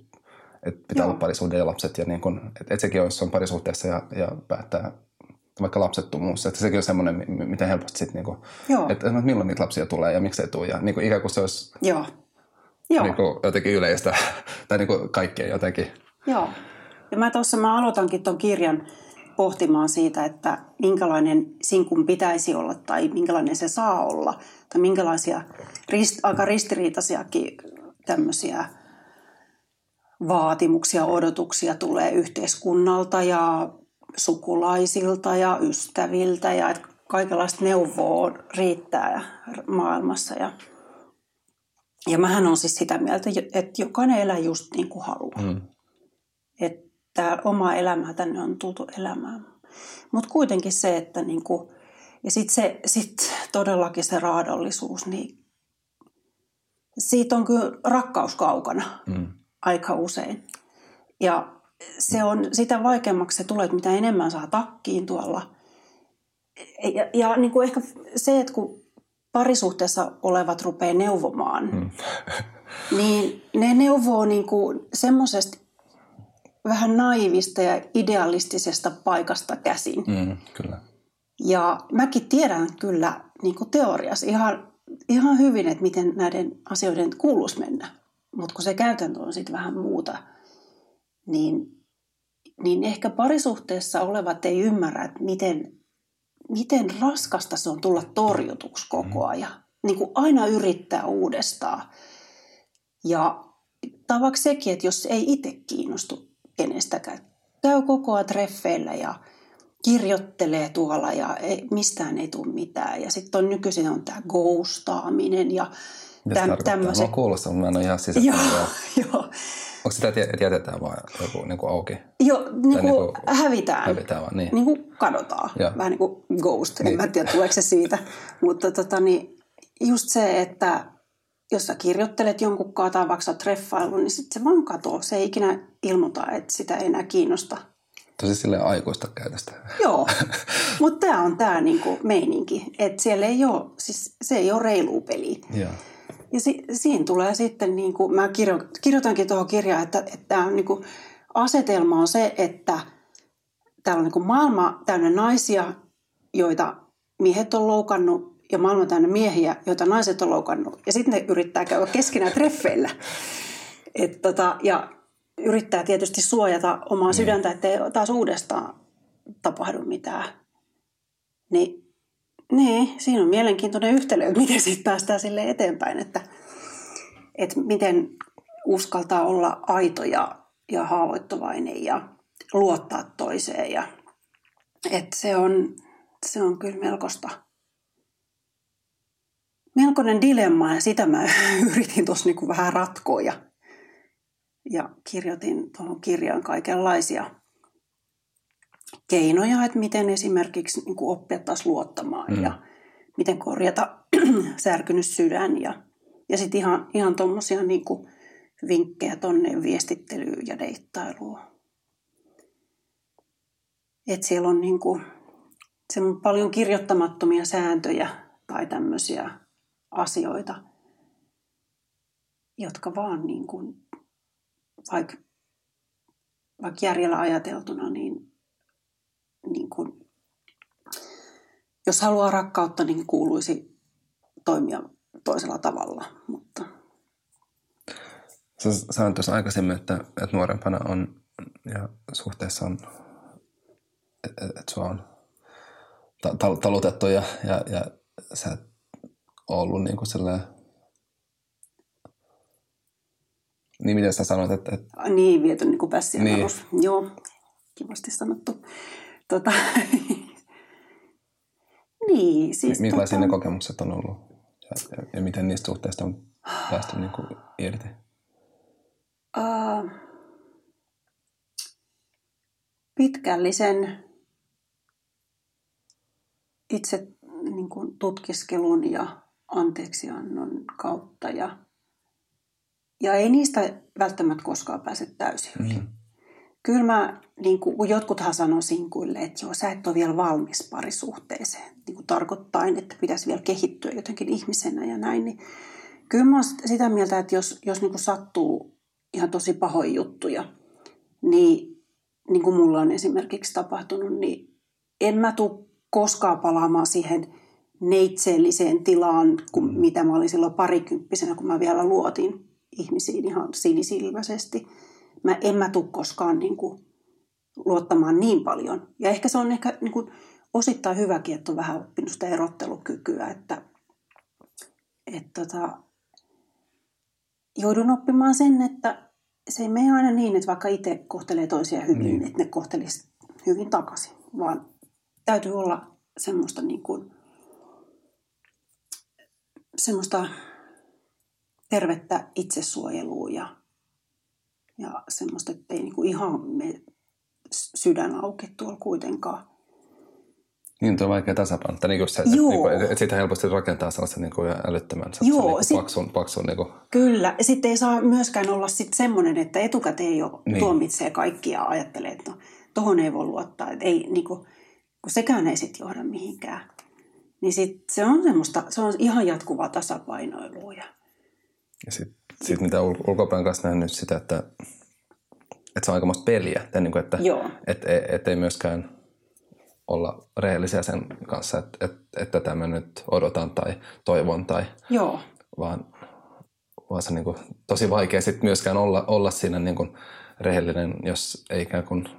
[SPEAKER 2] että pitää Joo. olla parisuhde ja lapset. Ja niin kuin, että, että sekin on, jos on parisuhteessa ja, ja päättää vaikka lapsettomuus. Että sekin on semmoinen, miten helposti sitten, niin kuin, että, että milloin niitä lapsia tulee ja miksei tule. Ja niin kuin, ikään kuin se olisi
[SPEAKER 3] Joo. Joo.
[SPEAKER 2] Niin kuin, jotenkin yleistä <laughs> tai niin kuin kaikkea jotenkin.
[SPEAKER 3] Joo. Ja mä tuossa mä aloitankin tuon kirjan pohtimaan siitä, että minkälainen sinkun pitäisi olla tai minkälainen se saa olla. Tai minkälaisia rist, aika ristiriitaisiakin tämmöisiä vaatimuksia, odotuksia tulee yhteiskunnalta ja sukulaisilta ja ystäviltä ja että kaikenlaista neuvoa riittää maailmassa. Ja, ja mähän on siis sitä mieltä, että jokainen elää just niin kuin haluaa. Mm. Että oma elämä tänne on tultu elämään. Mutta kuitenkin se, että niinku, ja sitten se, sit todellakin se raadollisuus, niin siitä on kyllä rakkaus kaukana mm. aika usein. Ja se on sitä vaikeammaksi se tulee, että mitä enemmän saa takkiin tuolla. Ja, ja niin kuin ehkä se, että kun parisuhteessa olevat rupeaa neuvomaan, mm. <laughs> niin ne neuvoo niin kuin semmoisesta vähän naivista ja idealistisesta paikasta käsin.
[SPEAKER 2] Mm, kyllä.
[SPEAKER 3] Ja mäkin tiedän kyllä niin kuin teoriassa ihan, ihan hyvin, että miten näiden asioiden kuuluisi mennä. Mutta kun se käytäntö on sitten vähän muuta, niin, niin ehkä parisuhteessa olevat ei ymmärrä, että miten, miten raskasta se on tulla torjutuksi koko mm. ajan. Niin kuin aina yrittää uudestaan. Ja tavaksi sekin, että jos ei itse kiinnostu kenestäkään. Käy koko ajan treffeillä ja kirjoittelee tuolla ja ei, mistään ei tule mitään. Ja sitten on nykyisin on tämä ghostaaminen ja
[SPEAKER 2] täm, tämmöiset. Mä kuulostan, mutta mä en ole ihan sisällä.
[SPEAKER 3] Joo, joo.
[SPEAKER 2] Onko sitä, että jätetään vaan joku niin kuin auki?
[SPEAKER 3] Joo, niin kuin, niin kuin hävitään.
[SPEAKER 2] Hävitään vaan, niin.
[SPEAKER 3] Niin kuin kadotaan. Joo. Vähän niin kuin ghost, niin. en mä tiedä tuleeko se siitä. <laughs> Mutta tota, niin, just se, että jos sä kirjoittelet jonkun tai vaikka treffailu, niin sitten se vaan katoo. Se ei ikinä ilmoita, että sitä ei enää kiinnosta.
[SPEAKER 2] Tosi sille aikuista käytöstä.
[SPEAKER 3] Joo, <laughs> mutta tämä on tämä niinku meininki, että siellä ei ole, siis se ei ole reilu peli.
[SPEAKER 2] Joo.
[SPEAKER 3] Ja si, siihen tulee sitten, niin kuin, mä kirjo, kirjoitankin tuohon kirjaan, että, että on, niin kuin, asetelma on se, että täällä on niin kuin maailma täynnä naisia, joita miehet on loukannut ja maailma täynnä miehiä, joita naiset on loukannut. Ja sitten ne yrittää käydä keskenään treffeillä. <laughs> Et tota, ja yrittää tietysti suojata omaa mm. sydäntä, ettei taas uudestaan tapahdu mitään. Niin, niin siinä on mielenkiintoinen yhtälö, että miten siitä päästään sille eteenpäin, että, että miten uskaltaa olla aito ja, ja haavoittuvainen ja luottaa toiseen. Ja, että se on, se on kyllä melkoista – melkoinen dilemma ja sitä mä <laughs> yritin tuossa niin vähän ratkoa ja, ja kirjoitin tuohon kirjaan kaikenlaisia keinoja, että miten esimerkiksi niin kuin oppia taas luottamaan mm. ja miten korjata <clears throat> särkynyt sydän ja, ja sitten ihan, ihan tuommoisia niin vinkkejä tonne viestittelyyn ja deittailuun. Et siellä on, niin kuin, siellä on paljon kirjoittamattomia sääntöjä tai tämmöisiä asioita, jotka vaan niin kuin, vaikka, vaikka järjellä ajateltuna, niin, niin kuin, jos haluaa rakkautta, niin kuuluisi toimia toisella tavalla. Mutta
[SPEAKER 2] Sä sanoit tuossa aikaisemmin, että, että nuorempana on ja suhteessa on, että et sua on ta- talutettu ja, ja, ja sä et ollut niin kuin sellainen niin miten sä sanoit, että... että...
[SPEAKER 3] Niin, viety niin kuin pässiä niin. Joo, kivasti sanottu. Tota, <laughs> niin, siis...
[SPEAKER 2] Millaisia tota... ne kokemukset on ollut ja, ja, ja miten niistä suhteista on päästy niin kuin irti? Uh,
[SPEAKER 3] pitkällisen itse niin kuin tutkiskelun ja anteeksiannon kautta ja, ja ei niistä välttämättä koskaan pääse täysin yli. Mm. Kyllä mä, niin kuin, kun jotkuthan sanoo sinkuille, että joo, sä et ole vielä valmis parisuhteeseen, niin kuin tarkoittain, että pitäisi vielä kehittyä jotenkin ihmisenä ja näin, niin kyllä mä sitä mieltä, että jos, jos niin kuin sattuu ihan tosi pahoja juttuja, niin, niin kuin mulla on esimerkiksi tapahtunut, niin en mä tule koskaan palaamaan siihen neitseelliseen tilaan, kuin mm. mitä mä olin silloin parikymppisenä, kun mä vielä luotin ihmisiin ihan sinisilmäisesti. Mä en mä tule koskaan niin kuin, luottamaan niin paljon. Ja ehkä se on ehkä niin kuin, osittain hyväkin, että on vähän oppinut sitä erottelukykyä, että, että tota, joudun oppimaan sen, että se ei mene aina niin, että vaikka itse kohtelee toisia hyvin, niin. että ne kohtelisi hyvin takaisin, vaan täytyy olla semmoista niin kuin, semmoista tervettä itsesuojelua ja, ja semmoista, että ei niin kuin ihan me sydän auki tuolla kuitenkaan.
[SPEAKER 2] Niin, tuo on vaikea tasapaino. Niin kuin se, että, niin kuin, että siitä helposti rakentaa sellaisen niin kuin älyttömän Joo, niin kuin sit, paksun, paksun niin kuin.
[SPEAKER 3] Kyllä. Sitten ei saa myöskään olla sit semmoinen, että etukäteen jo niin. tuomitsee kaikkia ja ajattelee, että no, tohon ei voi luottaa. Että ei, niin kuin, kun sekään ei sitten johda mihinkään. Niin sit se on semmoista, se on ihan jatkuvaa tasapainoilua. Ja,
[SPEAKER 2] ja sitten sit mitä ul- ulkopäin kanssa nähnyt sitä, että, että se on aikamoista peliä. Että, niin kuin, että. Et, et, et ei myöskään olla rehellisiä sen kanssa, että, että, että tätä mä nyt odotan tai toivon tai
[SPEAKER 3] Joo.
[SPEAKER 2] vaan, vaan se niin kuin, tosi vaikea sitten myöskään olla, olla siinä niin kuin rehellinen, jos ei ikään kuin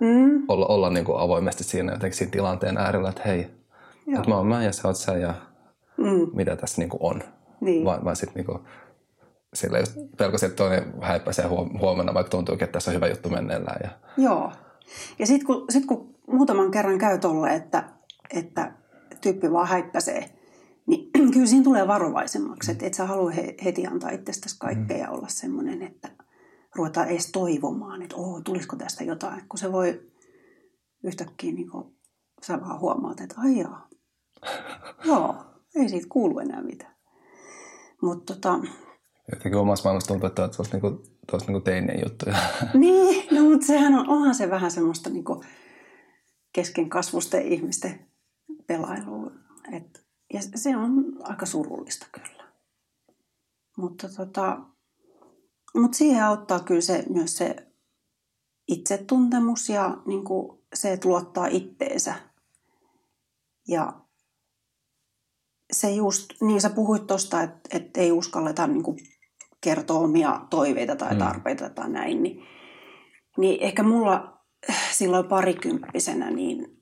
[SPEAKER 2] mm. olla, olla niin kuin avoimesti siinä jotenkin siinä tilanteen äärellä, että hei, että mä oon mä ja sä oot sä ja mm. mitä tässä niin kuin on. Niin. Vaan, vaan sitten niin kuin, sillä just pelkästään, että toinen häippäisee huomenna, vaikka tuntuu, että tässä on hyvä juttu menneellään. Ja...
[SPEAKER 3] Joo. Ja sitten kun, sit kun muutaman kerran käy tolle, että, että tyyppi vaan häippäsee, niin <clears throat> kyllä siinä tulee varovaisemmaksi. Että et sä halua he, heti antaa itsestäsi kaikkea mm. ja olla semmoinen, että ruvetaan edes toivomaan, että oh, tulisiko tästä jotain. Kun se voi yhtäkkiä, niin kuin, sä vaan huomaat, että ai jaa, <laughs> joo, ei siitä kuulu enää mitään. Mutta tota,
[SPEAKER 2] Jotenkin omassa maailmassa tuntuu, että olisi niinku, niinku teinen juttu. <laughs>
[SPEAKER 3] niin, no mutta sehän on, onhan se vähän semmoista niinku kesken kasvusten ihmisten pelailua. Et, ja se on aika surullista kyllä. Mutta tota, mut siihen auttaa kyllä se, myös se itsetuntemus ja niin kuin se, että luottaa itteensä. Ja se just, niin sä puhuit tuosta, että, että ei uskalleta niin kuin kertoa omia toiveita tai mm. tarpeita mm. tai näin, niin, niin ehkä mulla silloin parikymppisenä, niin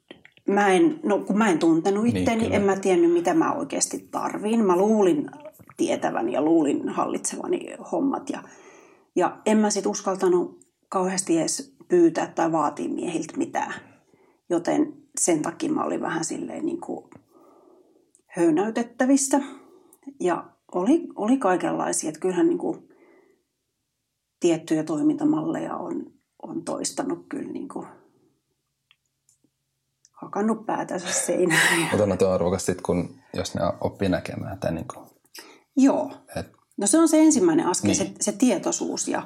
[SPEAKER 3] mä en, no kun mä en tuntenut niin, itteni, niin, en mä tiennyt mitä mä oikeasti tarviin. Mä luulin tietäväni ja luulin hallitsevani hommat ja, ja en mä sit uskaltanut kauheasti edes pyytää tai vaatia miehiltä mitään. Joten sen takia mä olin vähän silleen niin kuin höynäytettävissä. Ja oli, oli kaikenlaisia. Että kyllähän niin kuin tiettyjä toimintamalleja on, on toistanut kyllä niin kuin hakannut päätänsä seinään.
[SPEAKER 2] Mutta on tuo arvokas sit, kun, jos ne oppii näkemään. Tai niin kuin,
[SPEAKER 3] Joo. Et... No se on se ensimmäinen askel, niin. se, se tietoisuus. Ja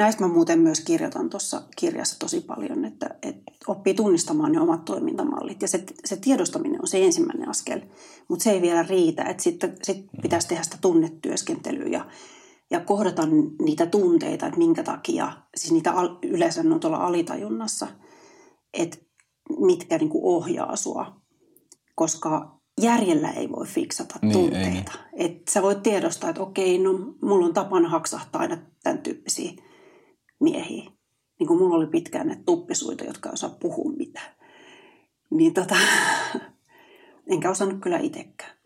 [SPEAKER 3] näistä mä muuten myös kirjoitan tuossa kirjassa tosi paljon, että, että oppii tunnistamaan ne omat toimintamallit. Ja se, se tiedostaminen on se ensimmäinen askel, mutta se ei vielä riitä. Että sitten sit pitäisi tehdä sitä tunnetyöskentelyä ja, ja kohdata niitä tunteita, että minkä takia, siis niitä al, yleensä on tuolla alitajunnassa, että mitkä niin kuin ohjaa sua. Koska järjellä ei voi fiksata
[SPEAKER 2] Niin,
[SPEAKER 3] tunteita.
[SPEAKER 2] ei niin.
[SPEAKER 3] Et sä voit tiedostaa, että okei, no mulla on tapana haksahtaa aina tämän tyyppisiä miehiä. Niin kuin mulla oli pitkään ne tuppisuita, jotka ei osaa puhua mitään. Niin tota, <laughs> enkä osannut kyllä itsekään.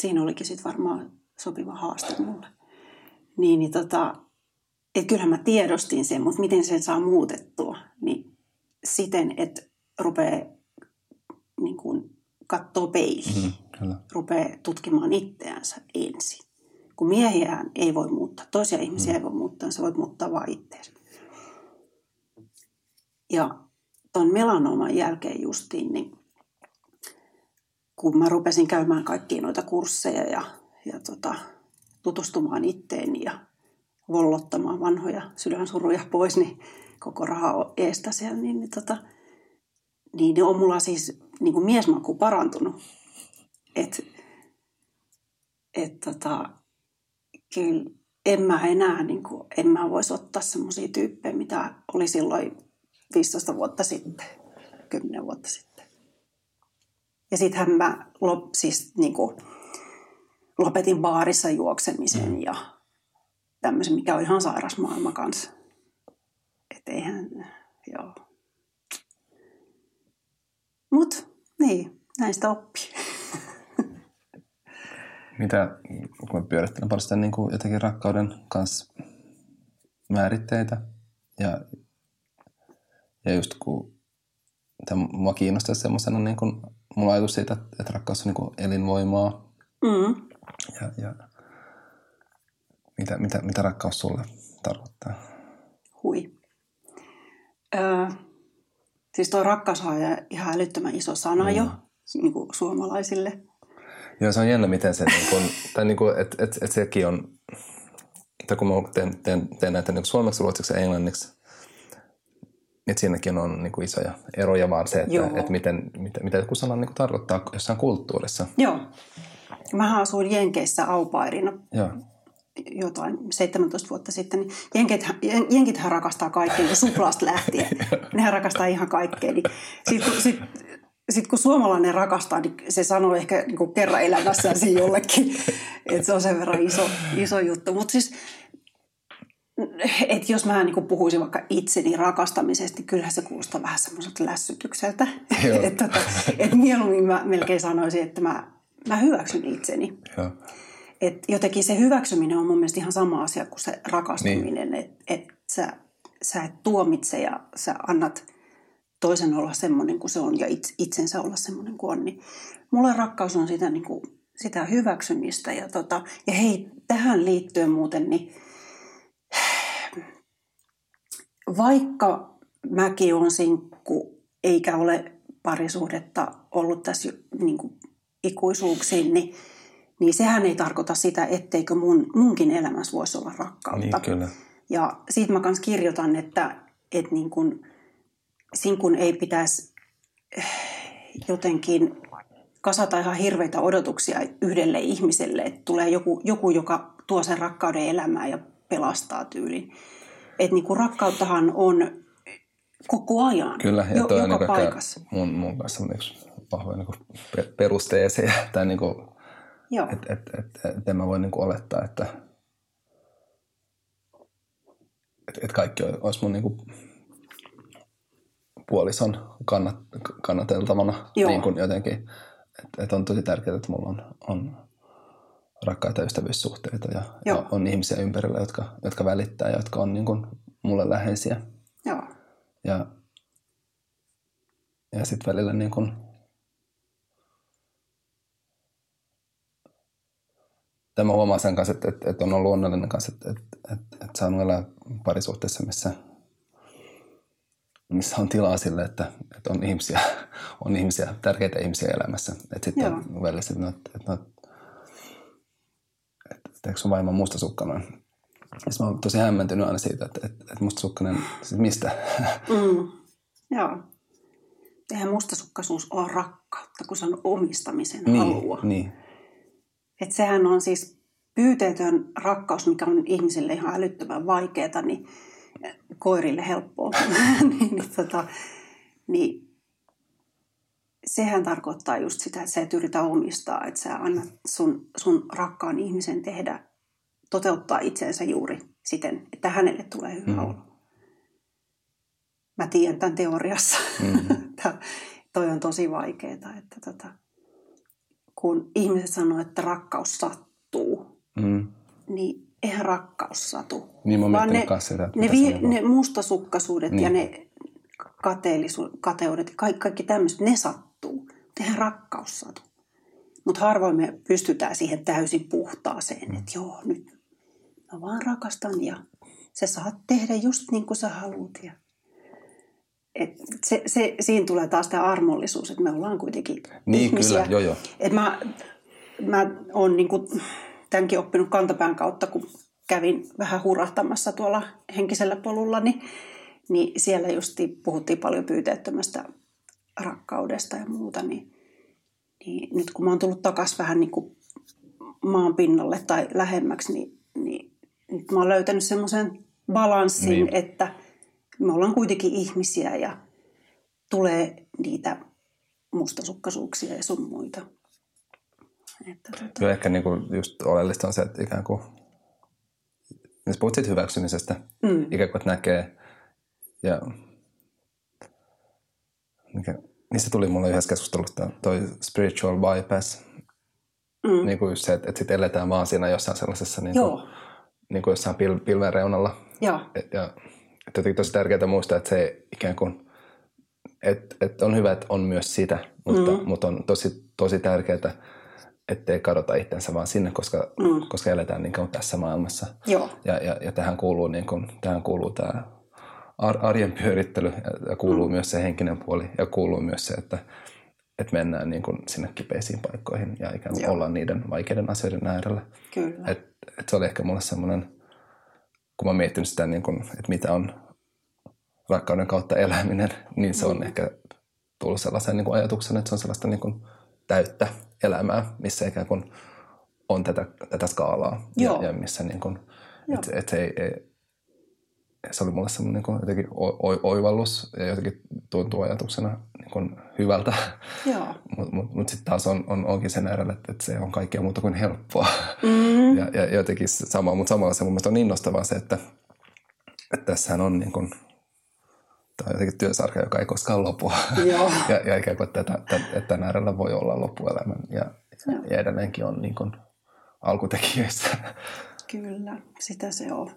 [SPEAKER 3] Siinä olikin sitten varmaan sopiva haaste mulle. Niin, niin tota, et kyllähän mä tiedostin sen, mutta miten sen saa muutettua, niin siten, että rupeaa niin kuin, katsoo peiliin,
[SPEAKER 2] Mm, kyllä.
[SPEAKER 3] rupeaa tutkimaan itseänsä ensin. Kun miehiä ei voi muuttaa, toisia ihmisiä ei voi muuttaa, sä voit muuttaa vain itseäsi. Ja tuon melanoman jälkeen justiin, niin kun mä rupesin käymään kaikkia noita kursseja ja, ja tota, tutustumaan itteeni ja vollottamaan vanhoja sydänsuruja pois, niin koko raha on eestä siellä, niin, niin, tota, niin, niin on mulla siis niin kuin miesmaku parantunut. Et, et tota, kyllä en mä enää, niin kuin, en mä voisi ottaa semmoisia tyyppejä, mitä oli silloin 15 vuotta sitten, 10 vuotta sitten. Ja sittenhän mä lop, siis, niin kuin, lopetin baarissa juoksemisen mm. ja tämmöisen, mikä on ihan sairas maailma kanssa. Että eihän, joo. Mut, niin, näistä oppii.
[SPEAKER 2] Mitä, kun mä pyörittelen paljon sitä niin kuin jotenkin rakkauden kanssa määritteitä ja, ja just kun tämä mua kiinnostaa semmoisena, niin kuin, mulla ajatus siitä, että rakkaus on niin kuin elinvoimaa
[SPEAKER 3] Mm.
[SPEAKER 2] ja, ja mitä, mitä, mitä rakkaus sulle tarkoittaa?
[SPEAKER 3] Hui. Öö, siis tuo rakkaus on ihan älyttömän iso sana mm. jo niin kuin suomalaisille.
[SPEAKER 2] Joo, se on jännä, miten se, niin kun, <laughs> tai niin kuin, että et, et sekin on, tai kun mä teen, teen, teen näitä niin suomeksi, ruotsiksi ja englanniksi, että siinäkin on niin kuin isoja eroja vaan se, että, että miten, mitä, mitä joku sana niin kuin tarkoittaa jossain kulttuurissa.
[SPEAKER 3] Joo. Mä asuin Jenkeissä aupairina
[SPEAKER 2] Joo,
[SPEAKER 3] jotain 17 vuotta sitten, niin jenkithän, jen- jenkithän rakastaa kaikkea, niin suklaasta lähtien. <laughs> Nehän rakastaa ihan kaikkea. Niin kun, sit, sit kun suomalainen rakastaa, niin se sanoo ehkä niin kuin kerran elämässään siinä jollekin. <laughs> Että se on sen verran iso, iso juttu. Mutta siis, että jos mä niin puhuisin vaikka itseni rakastamisesta, niin kyllähän se kuulostaa vähän semmoiselta lässytykseltä. <laughs> Että tota, et mieluummin mä melkein sanoisin, että mä, mä hyväksyn itseni.
[SPEAKER 2] joo,
[SPEAKER 3] Et jotenkin se hyväksyminen on mun mielestä ihan sama asia kuin se rakastuminen, niin. että et sä, sä et tuomitse ja sä annat toisen olla semmoinen kuin se on ja itse, itsensä olla semmoinen kuin on. Niin mulle rakkaus on sitä, niin kuin, sitä hyväksymistä ja, tota, ja hei, tähän liittyen muuten, niin vaikka mäkin on sinkku eikä ole parisuhdetta ollut tässä niin kuin ikuisuuksiin, niin niin sehän ei tarkoita sitä, etteikö mun, munkin elämässä voisi olla rakkautta.
[SPEAKER 2] niin kyllä.
[SPEAKER 3] Ja siitä mä kanssa kirjoitan, että, että niin kun, sinkun ei pitäisi eh, jotenkin kasata ihan hirveitä odotuksia yhdelle ihmiselle, että tulee joku, joku joka tuo sen rakkauden elämään ja pelastaa tyylin. Että niin kuin rakkauttahan on koko ajan,
[SPEAKER 2] Kyllä, ja
[SPEAKER 3] jo,
[SPEAKER 2] toi on
[SPEAKER 3] joka
[SPEAKER 2] niin
[SPEAKER 3] paikassa.
[SPEAKER 2] mun, mun kanssa on yksi vahvoja niin pe- perusteeseja, <laughs> tai niin kuin, että et, et, et en mä voi niin kuin olettaa, että et, et kaikki olisi mun niin kuin puolison kannat, kannateltavana
[SPEAKER 3] Joo.
[SPEAKER 2] niin kuin jotenkin. Että et on tosi tärkeää, että mulla on, on rakkaita ystävyyssuhteita ja,
[SPEAKER 3] Joo.
[SPEAKER 2] ja on ihmisiä ympärillä, jotka, jotka välittää ja jotka on niin kuin mulle läheisiä.
[SPEAKER 3] joo,
[SPEAKER 2] Ja, ja sitten välillä niin kun, Tämä huomaa sen kanssa, että, että, että on ollut onnellinen kanssa, että, että, että, että saanut elää parisuhteessa, missä, missä on tilaa sille, että, että on, ihmisiä, on ihmisiä, tärkeitä ihmisiä elämässä. Että sitten on välillä se, että, että, että, että, että eikö sun vaimo mustasukkainen? Sitten mä oon tosi hämmentynyt aina siitä, että, että, että mustasukkainen, siis mistä?
[SPEAKER 3] Mm, joo. Eihän mustasukkaisuus ole rakkautta, kun se on omistamisen halua.
[SPEAKER 2] niin,
[SPEAKER 3] Että sehän on siis pyyteetön rakkaus, mikä on ihmisille ihan älyttömän vaikeaa, niin koirille helppoa. <laughs> niin, niin, tota, niin sehän tarkoittaa just sitä, että sä et yritä omistaa, että sä annat sun, sun rakkaan ihmisen tehdä, toteuttaa itseensä juuri siten, että hänelle tulee hyvä mm. olo. Mä tiedän tämän teoriassa. <laughs> Mm. toi on tosi vaikeaa, että tota, kun ihmiset sanoo, että rakkaus sattuu, mm. niin eihän rakkaus satu.
[SPEAKER 2] Niin mä
[SPEAKER 3] vaan ne,
[SPEAKER 2] sitä,
[SPEAKER 3] ne, vi, ne mustasukkaisuudet niin. ja ne kateellisu, kateudet ja kaikki, kaikki tämmöiset, ne sattuu. Eihän rakkaus satu. Mutta harvoin me pystytään siihen täysin puhtaaseen, mm. että joo, nyt mä vaan rakastan ja sä saat tehdä just niin kuin sä haluat. Ja et se, se, siinä tulee taas tämä armollisuus, että me ollaan kuitenkin
[SPEAKER 2] niin,
[SPEAKER 3] ihmisiä.
[SPEAKER 2] Kyllä, joo, joo.
[SPEAKER 3] Et mä, mä oon niinku tämänkin oppinut kantapään kautta, kun kävin vähän hurahtamassa tuolla henkisellä polulla, niin, niin siellä just puhuttiin paljon pyyteettömästä rakkaudesta ja muuta, niin, niin nyt kun mä oon tullut takaisin vähän niin kuin maan pinnalle tai lähemmäksi, niin, niin nyt mä oon löytänyt semmoisen balanssin, niin. että – me ollaan kuitenkin ihmisiä ja tulee niitä mustasukkaisuuksia ja sun muita.
[SPEAKER 2] Että, tuota... Kyllä ehkä niin kuin just oleellista on se, että ikään kuin, jos puhut siitä hyväksymisestä, mm. ikään kuin näkee ja mikä, niistä tuli mulle yhdessä keskustelussa toi spiritual bypass. Mm. Niin kuin just se, että, että sitten eletään vaan siinä jossain sellaisessa niin kuin, niin kuin jossain pil, pilven reunalla.
[SPEAKER 3] Joo.
[SPEAKER 2] Et, ja että jotenkin tosi tärkeää muistaa, että se ikään kuin, että, että on hyvä, että on myös sitä, mutta, mm. mutta on tosi, tosi tärkeää, ettei kadota itsensä vaan sinne, koska, mm. koska eletään niin kuin tässä maailmassa.
[SPEAKER 3] Joo.
[SPEAKER 2] Ja, ja, ja tähän kuuluu, niin kuin, tähän kuuluu tämä arjen pyörittely ja kuuluu mm. myös se henkinen puoli ja kuuluu myös se, että, että mennään niin kuin sinne kipeisiin paikkoihin ja ikään kuin ollaan niiden vaikeiden asioiden äärellä.
[SPEAKER 3] Kyllä.
[SPEAKER 2] Et, et se oli ehkä mulle semmoinen kun mä oon miettinyt sitä, niin kun, että mitä on rakkauden kautta eläminen, niin se on mm. ehkä tullut sellaisen niin ajatuksen, että se on sellaista niin kuin täyttä elämää, missä ikään kuin on tätä, tätä skaalaa.
[SPEAKER 3] Joo.
[SPEAKER 2] Ja, ja missä niin kuin, et, et ei, ei, se oli mulle semmoinen niin jotenkin oivallus ja jotenkin tuntuu ajatuksena niin kuin hyvältä. Mutta <laughs> mut, mut sitten taas on, on, onkin sen äärellä, että, että se on kaikkea muuta kuin helppoa. Mm. ja, ja jotenkin sama, mutta samalla se mun mielestä on innostavaa se, että, että tässähän on niin kuin, tämä on jotenkin työsarka, joka ei koskaan lopu. <laughs> ja, ja ikään kuin tätä, että tämän äärellä voi olla loppuelämän ja, ja edelleenkin on niin kuin alkutekijöissä. <laughs>
[SPEAKER 3] Kyllä, sitä se on.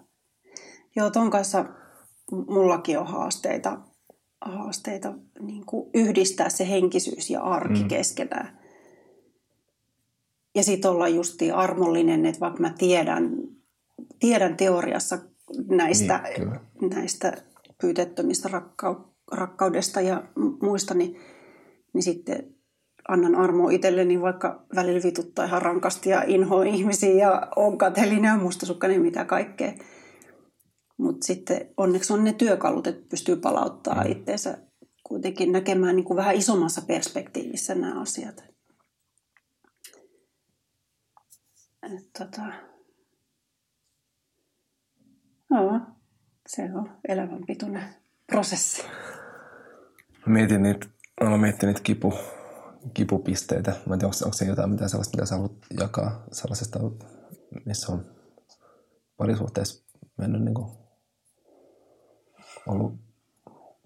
[SPEAKER 3] Joo, ton kanssa mullakin on haasteita, haasteita niin kuin yhdistää se henkisyys ja arki mm. keskenään. Ja sitten olla justiin armollinen, että vaikka mä tiedän, tiedän teoriassa näistä, niin, näistä pyytettömistä rakkau- rakkaudesta ja muista, niin, niin sitten annan armoa itselleni, vaikka välillä vituttaa ihan rankasti ja inhoa ihmisiä ja on kateellinen ja mustasukkainen mitä kaikkea. Mutta sitten onneksi on ne työkalut, että pystyy palauttaa mm. itseensä kuitenkin näkemään niin kuin vähän isommassa perspektiivissä nämä asiat. Et tota, no, se on elämänpituinen prosessi.
[SPEAKER 2] Mietin niitä, olen miettinyt niitä kipu, kipupisteitä. Mä en tiedä, onko, onko se jotain mitä sellaista, mitä sä haluat jakaa sellaisesta, missä on parisuhteessa mennyt niin kuin ollut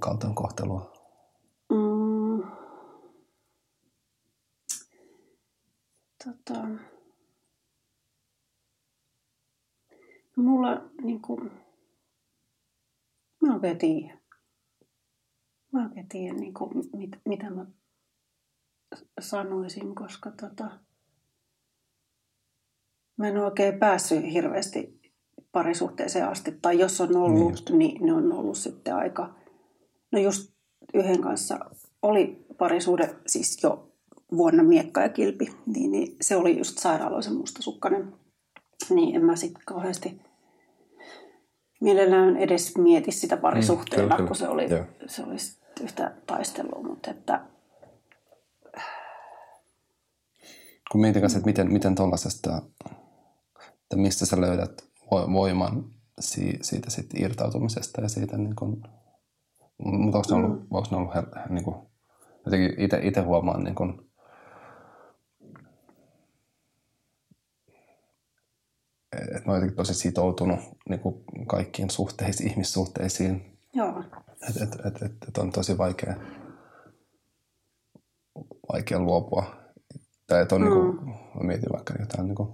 [SPEAKER 2] kaltoinkohtelua? Mm.
[SPEAKER 3] Tota. Mulla niin kuin, mä oikein tiedä. Mä oikein tiedä, niin kuin, mit, mitä mä sanoisin, koska tota, mä en oikein päässyt hirveästi parisuhteeseen asti. Tai jos on ollut, niin, niin ne on ollut sitten aika... No just yhden kanssa oli parisuhde siis jo vuonna miekka ja kilpi, niin, niin se oli just sairaaloisen mustasukkainen. Niin en mä sitten kauheasti mielellään edes mieti sitä parisuhteena, mm, kun se oli, se oli yhtä taistelua, mutta että...
[SPEAKER 2] Kun mietin kanssa, että miten, miten tuollaisesta, että mistä sä löydät voiman siitä sit irtautumisesta ja siitä niin kuin, mutta onko ne ollut, mm. onko ne ollut niin kuin jotenkin itse, huomaan niin kuin, että mä oon jotenkin tosi sitoutunut niin kuin kaikkiin suhteisiin, ihmissuhteisiin.
[SPEAKER 3] Joo.
[SPEAKER 2] Että et, et, et, et on tosi vaikea, vaikea luopua. Tai että on mm. niin kuin, mä mietin vaikka jotain niin kuin,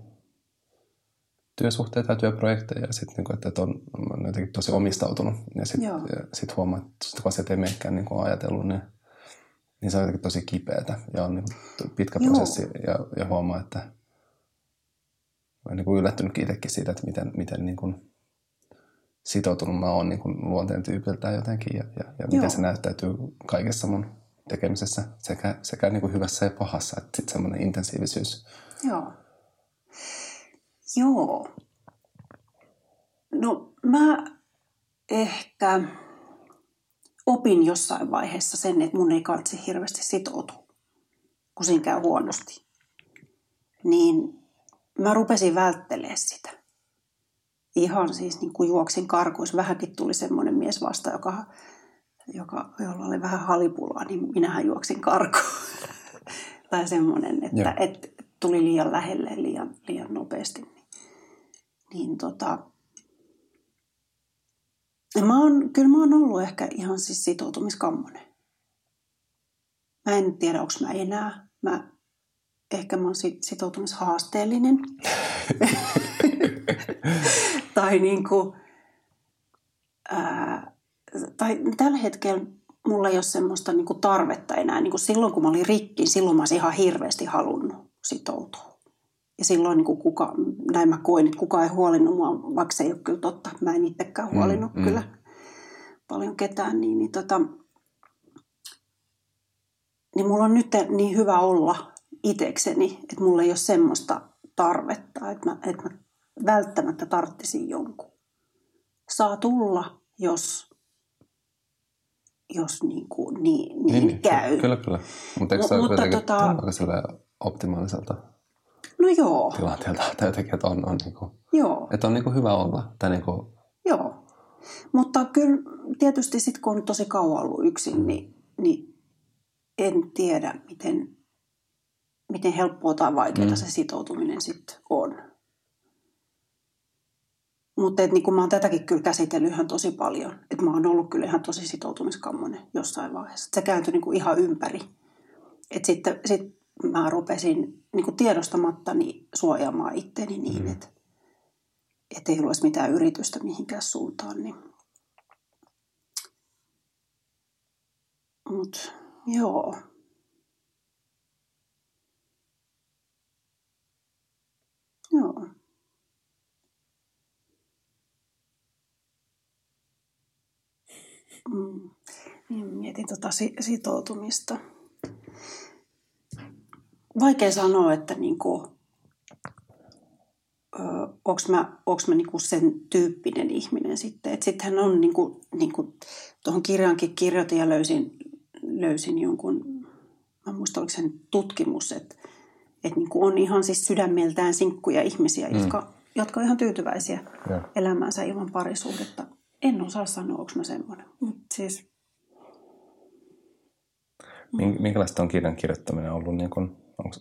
[SPEAKER 2] työsuhteita ja työprojekteja ja sitten niin että on, on jotenkin tosi omistautunut. Ja sitten sit huomaa, että kun asiat ei menekään niin kuin ajatellut, niin, niin se on jotenkin tosi kipeätä ja on niin kuin pitkä Joo. prosessi ja, ja huomaa, että olen niin kuin yllättynyt itsekin siitä, että miten, miten niin kuin sitoutunut mä oon niin kuin luonteen tyypiltään jotenkin ja, ja, ja miten se näyttäytyy kaikessa mun tekemisessä sekä, sekä niin kuin hyvässä ja pahassa, että sitten semmoinen intensiivisyys.
[SPEAKER 3] Joo. Joo. No mä ehkä opin jossain vaiheessa sen, että mun ei kansi hirveästi sitoutua, kun siinä käy huonosti. Niin mä rupesin välttelemään sitä. Ihan siis niin kuin juoksin karkuissa. Vähänkin tuli semmoinen mies vasta, joka, joka, jolla oli vähän halipulaa, niin minähän juoksin karkuun. <laughs> tai semmoinen, että, että tuli liian lähelle liian, liian nopeasti. Niin, niin tota, ja mä oon, kyllä mä oon ollut ehkä ihan siis sitoutumiskammonen. Mä en tiedä, onko mä enää. Mä ehkä mä oon sitoutumishaasteellinen. <laughs> tai niin kuin, ää, tai tällä hetkellä mulla ei ole semmoista niin kuin tarvetta enää. Niin kuin silloin kun mä olin rikki, silloin mä olisin ihan hirveästi halunnut sitoutua. Ja silloin niin kuin kuka, näin mä koin, että kukaan ei huolinnut mua, vaikka se ei ole kyllä totta. Mä en itsekään mm, huolinnut mm, kyllä mm. paljon ketään. Niin, niin, tota, niin mulla on nyt niin hyvä olla itekseni, että mulla ei ole semmoista tarvetta, että mä, että mä välttämättä tarttisin jonkun. Saa tulla, jos, jos niin, kuin, niin, niin, niin käy.
[SPEAKER 2] Kyllä, kyllä. Mutta eikö se ole kuitenkin tota, optimaaliselta
[SPEAKER 3] no joo.
[SPEAKER 2] tilanteelta? Tai jotenkin, että on, on, niin kuin,
[SPEAKER 3] joo.
[SPEAKER 2] Että on niin kuin hyvä olla. Tai niin kuin...
[SPEAKER 3] Joo. Mutta kyllä tietysti sitten kun on tosi kauan ollut yksin, niin, niin en tiedä, miten miten helppoa tai vaikeaa mm. se sitoutuminen sitten on. Mutta niin mä oon tätäkin kyllä käsitellyt ihan tosi paljon. Että mä oon ollut kyllä ihan tosi sitoutumiskammonen jossain vaiheessa. Se kääntyi niin kuin ihan ympäri. Että sitten sit mä rupesin niin kuin tiedostamattani suojaamaan itteni niin, mm. että et ei olisi mitään yritystä mihinkään suuntaan. Niin. Mutta. Joo. Mm. Niin mietin tuota sitoutumista. Vaikea sanoa, että niinku, onko mä, onks mä niinku sen tyyppinen ihminen sitten. Sittenhän on, niinku, niinku, tuohon kirjaankin kirjoitin ja löysin, löysin jonkun, mä muistan oliko sen tutkimus, että että niin kuin on ihan siis sydämeltään sinkkuja ihmisiä, mm. jotka, jotka on ihan tyytyväisiä ja. elämäänsä ilman parisuhdetta. En osaa sanoa, onko mä semmoinen. Mut siis...
[SPEAKER 2] Minkälaista on kirjan kirjoittaminen ollut? Niin kun, onko,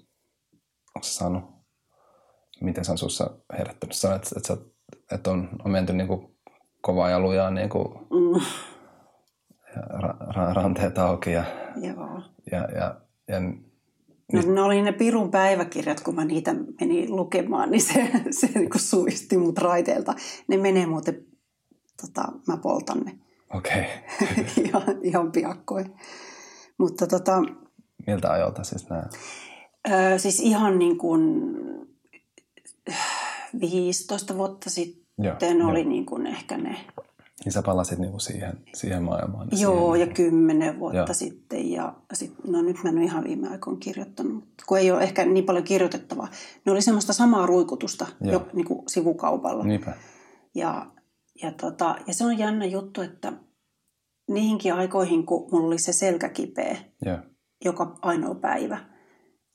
[SPEAKER 2] onko se saanut, miten se on sinussa herättänyt? Sanoit, että, että, että on, on menty niin kuin kovaa ja lujaa niin kuin, mm. ja ra, ra, ranteet auki ja,
[SPEAKER 3] Joo.
[SPEAKER 2] ja, ja, ja
[SPEAKER 3] No, ne oli ne Pirun päiväkirjat, kun mä niitä menin lukemaan, niin se, se niin kuin suisti mut raiteelta. Ne menee muuten, tota, mä poltan ne.
[SPEAKER 2] Okei.
[SPEAKER 3] Okay. <laughs> ihan, ihan piakkoin. Mutta tota...
[SPEAKER 2] Miltä ajoilta siis nämä?
[SPEAKER 3] Öö, siis ihan niin kuin 15 vuotta sitten Joo, oli jo. niin kuin ehkä ne
[SPEAKER 2] niin sä palasit niinku siihen, siihen maailmaan.
[SPEAKER 3] Niin Joo, siihen. ja kymmenen vuotta Joo. sitten. Ja sit, no nyt mä en ole ihan viime aikoina kirjoittanut, kun ei ole ehkä niin paljon kirjoitettavaa. Ne oli semmoista samaa ruikutusta jo, niin kuin sivukaupalla.
[SPEAKER 2] Niinpä.
[SPEAKER 3] Ja, ja, tota, ja se on jännä juttu, että niihinkin aikoihin, kun mulla oli se selkä kipeä
[SPEAKER 2] Joo.
[SPEAKER 3] joka ainoa päivä,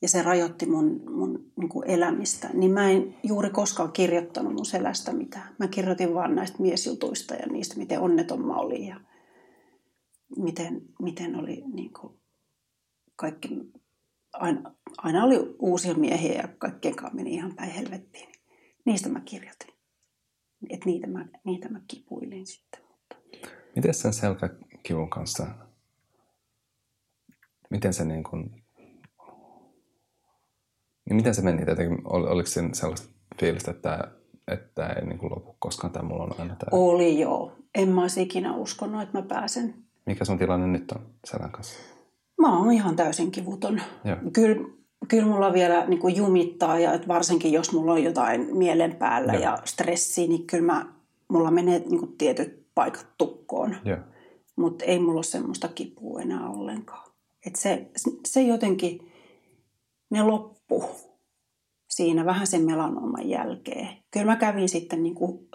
[SPEAKER 3] ja se rajoitti mun, mun niin kuin elämistä, niin mä en juuri koskaan kirjoittanut mun selästä mitään. Mä kirjoitin vaan näistä miesjutuista ja niistä, miten onneton mä olin ja miten, miten oli niin kuin kaikki, aina, aina oli uusia miehiä ja kaikkien kanssa meni ihan päin helvettiin. Niistä mä kirjoitin. Et niitä, mä, niitä mä kipuilin sitten.
[SPEAKER 2] Miten sen selkäkivun kanssa, miten se niin kuin, niin miten se meni? Jotenkin, ol, oliko siinä sellaista fiilistä, että, että ei niin kuin lopu koskaan tai mulla on aina tämä?
[SPEAKER 3] Oli joo. En mä olisi ikinä uskonut, että mä pääsen.
[SPEAKER 2] Mikä sun tilanne nyt on selän kanssa?
[SPEAKER 3] Mä oon ihan täysin kivuton.
[SPEAKER 2] Joo.
[SPEAKER 3] Kyllä, kyllä mulla vielä niin kuin jumittaa ja että varsinkin jos mulla on jotain mielen päällä
[SPEAKER 2] Joo.
[SPEAKER 3] ja stressiä, niin kyllä mä, mulla menee niin kuin tietyt paikat tukkoon. Mutta ei mulla ole semmoista kipua enää ollenkaan. Et se, se jotenkin, ne loppu siinä vähän sen melanooman jälkeen. Kyllä mä kävin sitten, niin kuin,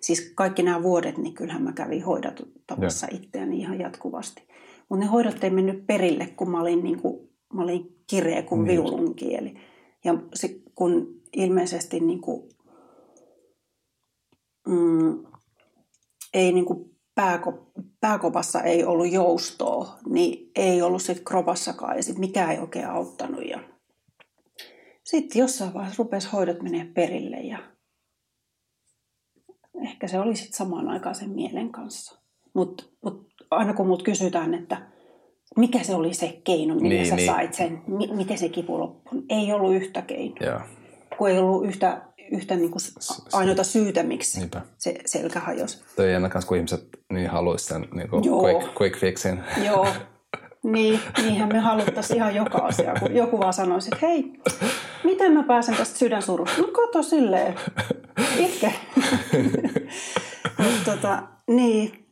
[SPEAKER 3] siis kaikki nämä vuodet, niin kyllähän mä kävin hoidattamassa itseäni ihan jatkuvasti. Mutta ne hoidot ei mennyt perille, kun mä olin, niin kuin, mä olin kireä kuin
[SPEAKER 2] Niin.
[SPEAKER 3] viulun kieli. Ja se, kun ilmeisesti niin kuin, mm, ei niin kuin pääko, pääkopassa ei ollut joustoa, niin ei ollut sitten kropassakaan ja sitten mikään ei oikein auttanut. Ja sitten jossain vaiheessa rupesi hoidot menee perille ja ehkä se oli sitten samaan aikaan sen mielen kanssa. Mutta mut aina kun mut kysytään, että mikä se oli se keino, millä
[SPEAKER 2] Niin,
[SPEAKER 3] sä
[SPEAKER 2] niin.
[SPEAKER 3] sait sen, mi- miten se kipu loppui, ei ollut yhtä keinoa
[SPEAKER 2] Joo.
[SPEAKER 3] kun ei ollut yhtä, yhtä niin kuin ainoita syytä, miksi
[SPEAKER 2] Niinpä.
[SPEAKER 3] se selkä hajosi.
[SPEAKER 2] Toi jännä kanssa, kun ihmiset niin haluaisi sen niin kuin
[SPEAKER 3] Joo.
[SPEAKER 2] quick, quick fixin.
[SPEAKER 3] Joo, <laughs> niin, niinhän me haluttaisiin ihan joka asia, kun joku vaan sanoisi, että hei, miten mä pääsen tästä sydänsurusta? No kato silleen, itke. <laughs> <laughs> Mutta tota, niin,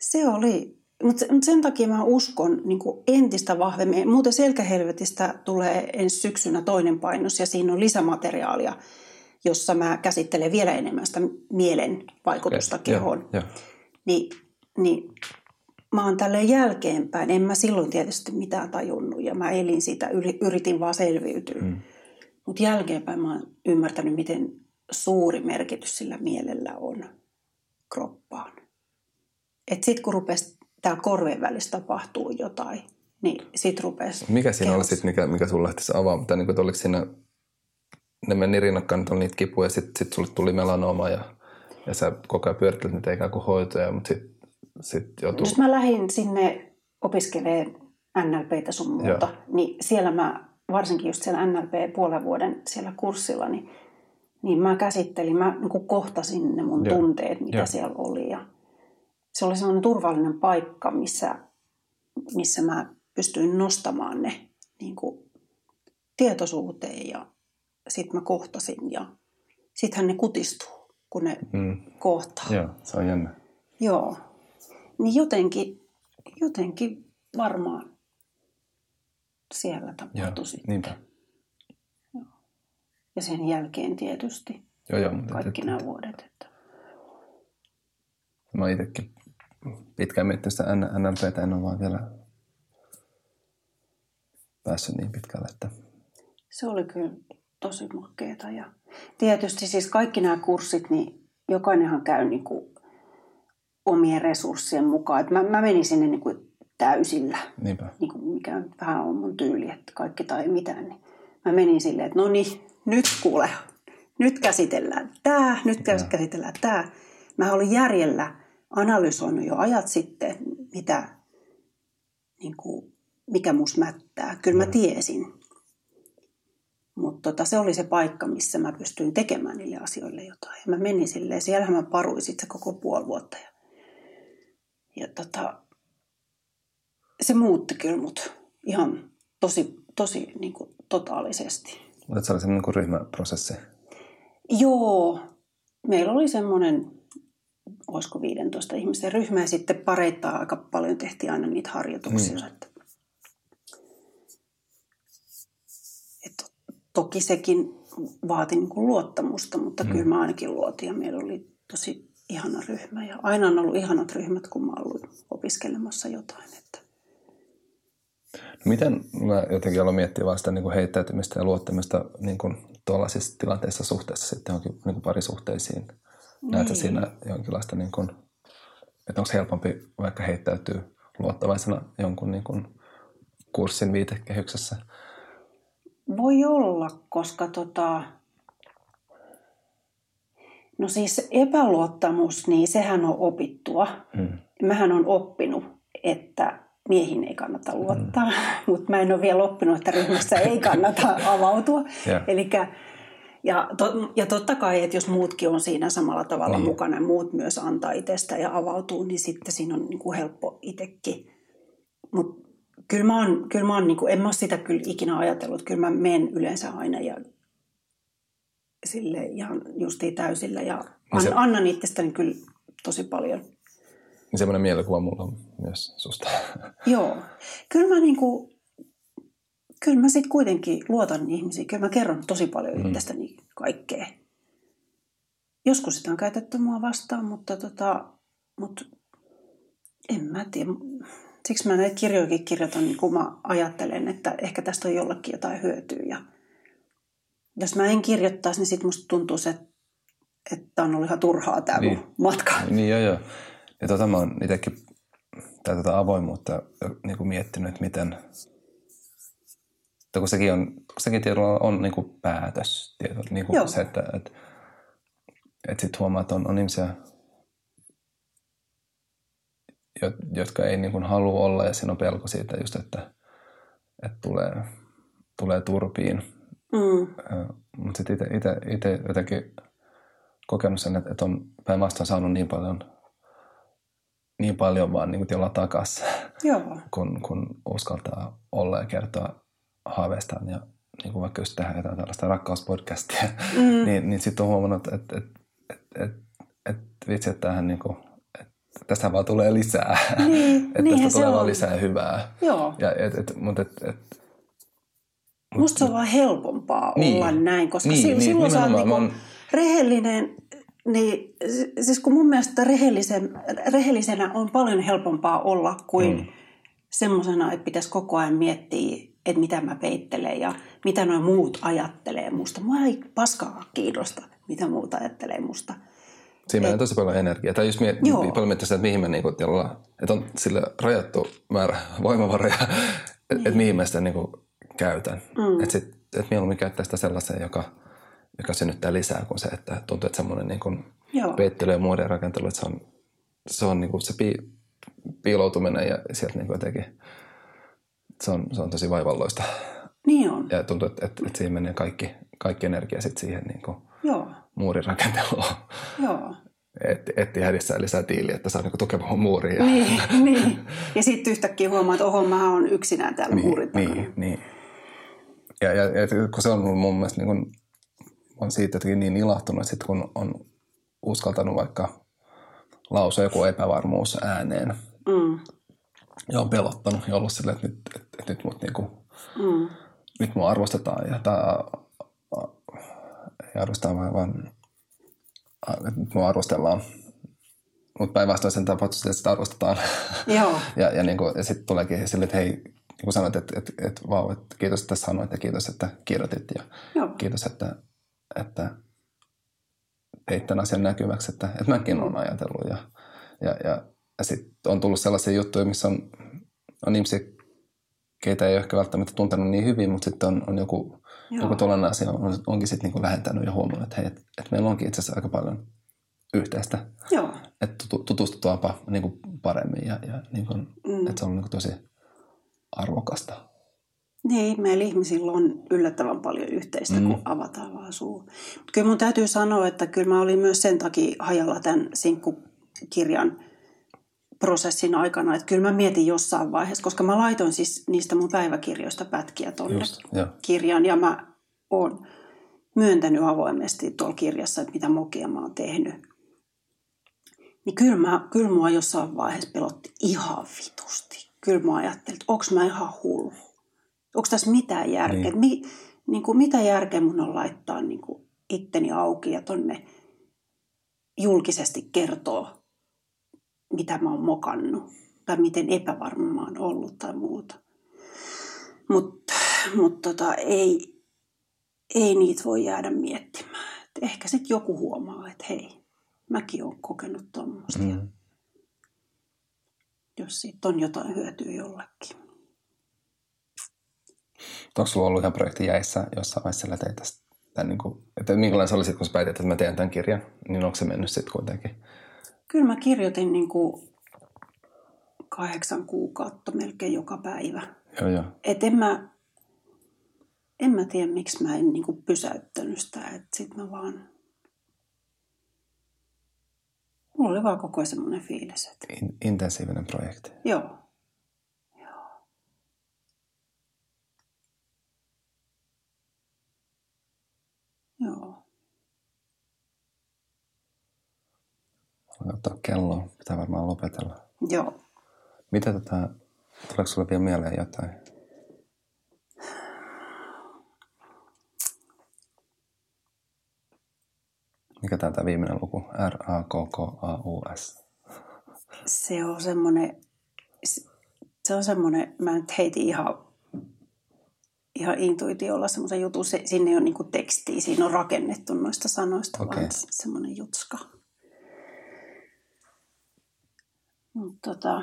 [SPEAKER 3] se oli, mutta sen takia mä uskon niin entistä vahvemmin. Muuten Selkähelvetistä tulee ensi syksynä toinen painos ja siinä on lisämateriaalia, jossa mä käsittelen vielä enemmän sitä mielen vaikutusta
[SPEAKER 2] Okei,
[SPEAKER 3] kehoon.
[SPEAKER 2] Joo, joo.
[SPEAKER 3] Niin, niin mä oon tälleen jälkeenpäin, en mä silloin tietysti mitään tajunnut ja mä elin sitä, yri- yritin vaan selviytyä. Mm. Mutta jälkeenpäin mä oon ymmärtänyt, miten suuri merkitys sillä mielellä on kroppaan. Et sit kun rupesi täällä korvien välissä tapahtuu jotain, niin sit rupesi
[SPEAKER 2] Mikä siinä oli
[SPEAKER 3] kehos-
[SPEAKER 2] sitten, mikä, mikä sulle lähti se avaamaan? Tai niin kuin, oliko siinä, ne meni rinnakkain, että oli niitä kipuja, ja sitten sit sulle tuli melanooma ja, ja sä koko ajan pyörittelit niitä ikään kuin hoitoja, mutta sitten sit joutui...
[SPEAKER 3] Jos mä lähdin sinne opiskelemaan NLPtä sun muuta,
[SPEAKER 2] Joo.
[SPEAKER 3] niin siellä mä, varsinkin just siellä NLP puolen vuoden siellä kurssilla, niin, niin mä käsittelin, mä niin kohtasin ne mun
[SPEAKER 2] Joo.
[SPEAKER 3] tunteet, mitä
[SPEAKER 2] Joo.
[SPEAKER 3] siellä oli. Ja se oli sellainen turvallinen paikka, missä, missä mä pystyin nostamaan ne niin kuin tietoisuuteen ja sitten mä kohtasin ja sittenhän ne kutistuu, kun ne
[SPEAKER 2] Mm.
[SPEAKER 3] kohtaa.
[SPEAKER 2] Joo, se on jännä.
[SPEAKER 3] Joo. Niin jotenkin, jotenkin varmaan siellä tapahtui sitten.
[SPEAKER 2] niinpä.
[SPEAKER 3] Ja sen jälkeen tietysti
[SPEAKER 2] Joo, joo, mutta
[SPEAKER 3] kaikki nämä vuodet. Että.
[SPEAKER 2] Mä itsekin pitkään miettinyt sitä NLPtä, en ole vaan vielä päässyt niin pitkälle, että
[SPEAKER 3] Se oli kyllä tosi makeeta. Ja tietysti siis kaikki nämä kurssit, niin jokainenhan käy niin kuin omien resurssien mukaan. Et mä, mä menin sinne niin kuin täysillä.
[SPEAKER 2] niinpä.
[SPEAKER 3] niin kuin mikä on vähän on mun tyyli, että kaikki tai mitään, niin mä menin silleen, että no niin, nyt kuule, nyt käsitellään tämä, nyt käsitellään tämä. Mä olin järjellä analysoinut jo ajat sitten, mitä, niin kuin, mikä mus mättää. Kyllä mä tiesin. Mutta tota, se oli se paikka, missä mä pystyin tekemään niille asioille jotain. Ja mä menin silleen, siellähän mä paruin sitten koko puoli vuotta. Ja, ja tota, se muutti kyllä mut ihan tosi, tosi niin kuin totaalisesti.
[SPEAKER 2] Mutta se oli semmoinen ryhmäprosessi.
[SPEAKER 3] Joo, meillä oli semmoinen, olisiko 15 ihmisen ryhmä ja sitten pareittaa aika paljon tehtiin aina niitä harjoituksia. Mm. Että, että toki sekin vaati niin kuin luottamusta, mutta mm. kyllä mä ainakin luotin ja meillä oli tosi ihana ryhmä. Ja aina on ollut ihanat ryhmät, kun mä ollut opiskelemassa jotain. Että.
[SPEAKER 2] No miten mä jotenkin aloin miettiä vaan sitä niin kuin heittäytymistä ja luottamista niin kuin tuollaisissa tilanteissa suhteessa sitten johonkin niin kuin parisuhteisiin? Näetkö
[SPEAKER 3] Niin.
[SPEAKER 2] siinä jonkinlaista, niin kuin, että onko helpompi vaikka heittäytyä luottavaisena jonkun niin kuin kurssin viitekehyksessä?
[SPEAKER 3] Voi olla, koska tota... No siis epäluottamus, niin sehän on opittua. Mm. Mähän on oppinut, että miehiin ei kannata luottaa, <laughs> mm. mutta mä en ole vielä oppinut, että ryhmässä ei kannata <laughs> avautua. Yeah. Elikkä, ja, to, ja totta kai, että jos muutkin on siinä samalla tavalla niin. mukana, muut myös antaa itsestä ja avautuu, niin sitten siinä on niin kuin helppo itsekin. Mutta kyllä mä oon, kyllä mä oon niin kuin, en mä ole sitä kyllä ikinä ajatellut. Kyllä mä menen yleensä aina ja sille ihan justiin täysillä ja niin an, se, annan itsestäni kyllä tosi paljon.
[SPEAKER 2] Niin semmoinen mielikuva mulla on myös susta.
[SPEAKER 3] Joo. Kyllä mä niinku, kyllä mä sitten kuitenkin luotan ihmisiin. Kyllä mä kerron tosi paljon mm. itsestäni kaikkea. Joskus sitä on käytetty mua vastaan, mutta, tota, mutta en mä tiedä. Siksi mä näitä kirjojakin kirjoitan, niin kun mä ajattelen, että ehkä tästä on jollekin jotain hyötyä. Ja jos mä en kirjoittaisi, niin sitten musta tuntuu se, että on ollut ihan turhaa tämä niin. matka.
[SPEAKER 2] Niin joo joo. Ja tota mä oon itsekin tätä avoimuutta niin kuin miettinyt, että miten, että kun sekin, on, kun sekin tiedolla on niin kuin päätös, tieto, niin kuin se, että, että, että sitten huomaa, että on, on ihmisiä, jotka ei niin kuin halua olla ja siinä on pelko siitä just, että, että tulee, tulee turpiin. Mm. Mutta sitten itse jotenkin kokenut sen, että, että on päinvastoin saanut niin paljon – niin paljon vaan niin tilaa takaisin, kun, kun uskaltaa olla ja kertoa haaveistaan ja niin kuin vaikka just tehdä jotain tällaista rakkauspodcastia, mm. <laughs> niin, niin sitten on huomannut, että, että, että, että, että vitsi, että tähän niin kuin, tästä vaan tulee lisää. <laughs> Niin, että tästä tulee vaan lisää hyvää.
[SPEAKER 3] Joo.
[SPEAKER 2] Ja, et, et, mutta et, et,
[SPEAKER 3] Musta se on vaan helpompaa niin, olla näin, koska niin, silloin, niin, silloin sä oot niinku rehellinen niin, siis kun mun mielestä rehellisen, rehellisenä on paljon helpompaa olla kuin mm. semmoisena, että pitäisi koko ajan miettiä, että mitä mä peittelen ja mitä nuo muut ajattelee musta. Mua ei paskaa kiinnosta, mitä muut ajattelee musta.
[SPEAKER 2] Siinä menee tosi paljon energiaa. Tai just miet, paljon miettiä sitä, että mihin mä niinku, että on sille rajattu määrä voimavaroja, että et mihin mä sitä niinku käytän. Mm. Että et mieluummin käyttää sitä sellaiseen, joka – joka synnyttää lisää kuin se, että tuntuu, että semmoinen niin kuin peittely ja muodon rakentelu, että se on, se, on niin kuin se pi, piiloutuminen ja sieltä niin kuin jotenkin, se on, se on tosi vaivalloista.
[SPEAKER 3] Niin on.
[SPEAKER 2] Ja tuntuu, että, että, että siihen menee kaikki, kaikki energia sitten siihen niin kuin Joo. muurin rakenteluun.
[SPEAKER 3] Joo.
[SPEAKER 2] Et, etti hädissään lisää tiiliä, että saa niinku tukemaan muuria.
[SPEAKER 3] Niin, <laughs> niin. Ja sitten yhtäkkiä huomaa, että oho, mä oon yksinään täällä
[SPEAKER 2] niin,
[SPEAKER 3] muurin
[SPEAKER 2] Niin, niin. Ja, ja, ja, kun se on mun mielestä niin kuin on siitä jotenkin niin ilahtunut, että sit kun on uskaltanut vaikka lausua joku epävarmuus ääneen mm. Ja on pelottanut ja ollut silleen, että nyt, että, että nyt mut niinku, mm. nyt mua arvostetaan ja tää, ei arvostetaan vaan, vaan että nyt mua arvostellaan. Mutta päinvastoin sen tapauksessa, että sitä arvostetaan.
[SPEAKER 3] Joo. <laughs>
[SPEAKER 2] ja, ja, niinku, ja sitten tuleekin silleen, että hei, niin kuin sanoit, että, että, että, vau, että kiitos, että sanoit ja kiitos, että kirjoitit ja Joo. kiitos, että, että teit tämän asian näkyväksi, että, että mäkin olen ajatellut. Ja, ja, ja, ja sitten on tullut sellaisia juttuja, missä on, on ihmisiä, keitä ei ole ehkä välttämättä tuntenut niin hyvin, mutta sitten on, on joku, joku tuollainen asia on, onkin sitten niinku lähentänyt ja huomannut, että hei, että, että meillä onkin itse asiassa aika paljon yhteistä.
[SPEAKER 3] Joo.
[SPEAKER 2] Että tutustutaanpa niinku paremmin ja, ja niinku, mm. että se on niinku tosi arvokasta.
[SPEAKER 3] Niin, meillä ihmisillä on yllättävän paljon yhteistä, mm. kun avataan vaan suu. Kyllä mun täytyy sanoa, että kyllä mä olin myös sen takia hajalla tämän sinkkukirjan prosessin aikana, että kyllä mä mietin jossain vaiheessa, koska mä laitoin siis niistä mun päiväkirjoista pätkiä tuonne kirjaan ja mä oon myöntänyt avoimesti tuolla kirjassa, että mitä mokia mä oon tehnyt. Niin kyllä, mä, kyllä mua jossain vaiheessa pelotti ihan vitusti. Kyllä mä ajattelin, että onko mä ihan hullu onko tässä mitään järkeä? Niin. Mi, niin kuin, mitä järkeä mun on laittaa niin kuin itteni auki ja tonne julkisesti kertoo, mitä mä oon mokannut tai miten epävarma mä oon ollut tai muuta. Mutta mut tota, ei, ei niitä voi jäädä miettimään. Et ehkä sitten joku huomaa, että hei, mäkin oon kokenut tuommoista. Mm. Jos siitä on jotain hyötyä jollekin.
[SPEAKER 2] Onko sulla ollut ihan projekti jäissä jossain vaiheessa sillä teitä tämän, niin kuin, että minkälainen se oli sitten, kun sä päätit, että mä teen tämän kirjan, niin onko se mennyt sitten kuitenkin?
[SPEAKER 3] Kyllä mä kirjoitin niin kuin kahdeksan kuukautta melkein joka päivä.
[SPEAKER 2] Joo, joo.
[SPEAKER 3] Et en mä, en mä tiedä, miksi mä en niin kuin pysäyttänyt sitä. Sitten mä vaan... Mulla oli vaan koko semmoinen fiilis, että
[SPEAKER 2] In, intensiivinen projekti.
[SPEAKER 3] Joo. Joo.
[SPEAKER 2] Voin ottaa kelloa. Pitää varmaan lopetella.
[SPEAKER 3] Joo.
[SPEAKER 2] Mitä tota, tuleeko sulle vielä mieleen jotain? Mikä tämä tämä viimeinen luku? R-A-K-K-A-U-S.
[SPEAKER 3] Se on semmoinen, se on semmoinen, mä nyt heitin ihan, ihan intuitiolla semmoisen jutun, se, sinne ole niinku tekstiä, siinä on rakennettu noista sanoista,
[SPEAKER 2] Okei.
[SPEAKER 3] vaan semmoinen jutska. Mut tota,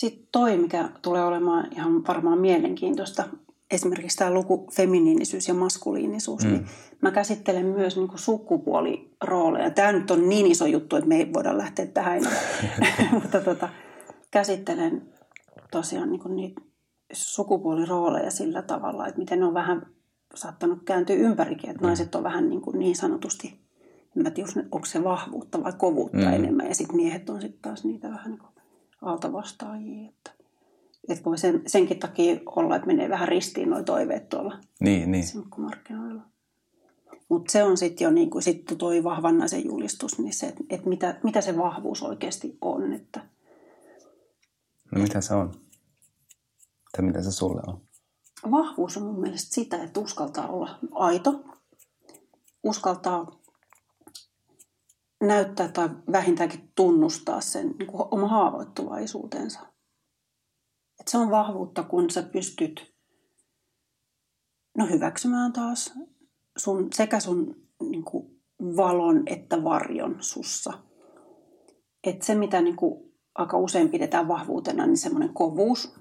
[SPEAKER 3] Sitten toi, mikä tulee olemaan ihan varmaan mielenkiintoista, esimerkiksi tämä luku feminiinisyys ja maskuliinisuus, mm. niin mä käsittelen myös niin kuin sukupuolirooleja. Tämä nyt on niin iso juttu, että me ei voida lähteä tähän. <laughs> Mutta tota, käsittelen tosiaan niin kuin niitä sukupuolirooleja sillä tavalla, että miten ne on vähän saattanut kääntyä ympärikin, että naiset on vähän niin, kuin niin sanotusti, en mä tiedä, onko se vahvuutta vai kovuutta
[SPEAKER 2] Mm.
[SPEAKER 3] mm. enemmän, ja sitten miehet on sitten taas niitä vähän niin kuin altavastaajia. Että, että voi sen, senkin takia olla, että menee vähän ristiin nuo toiveet tuolla
[SPEAKER 2] Niin, niin.
[SPEAKER 3] sinkkumarkkinoilla. Mutta se on sitten jo niin kuin sit toi vahvan naisen julistus, niin se, että et mitä, mitä se vahvuus oikeasti on. Että
[SPEAKER 2] No mitä se on? Tai mitä se sulle on?
[SPEAKER 3] vahvuus on mun mielestä sitä, että uskaltaa olla aito, uskaltaa näyttää tai vähintäänkin tunnustaa sen niin kuin oma haavoittuvaisuutensa. Et se on vahvuutta, kun sä pystyt no, hyväksymään taas sun, sekä sun niin kuin, valon että varjon sussa. Et se, mitä niin kuin, aika usein pidetään vahvuutena, niin semmoinen kovuus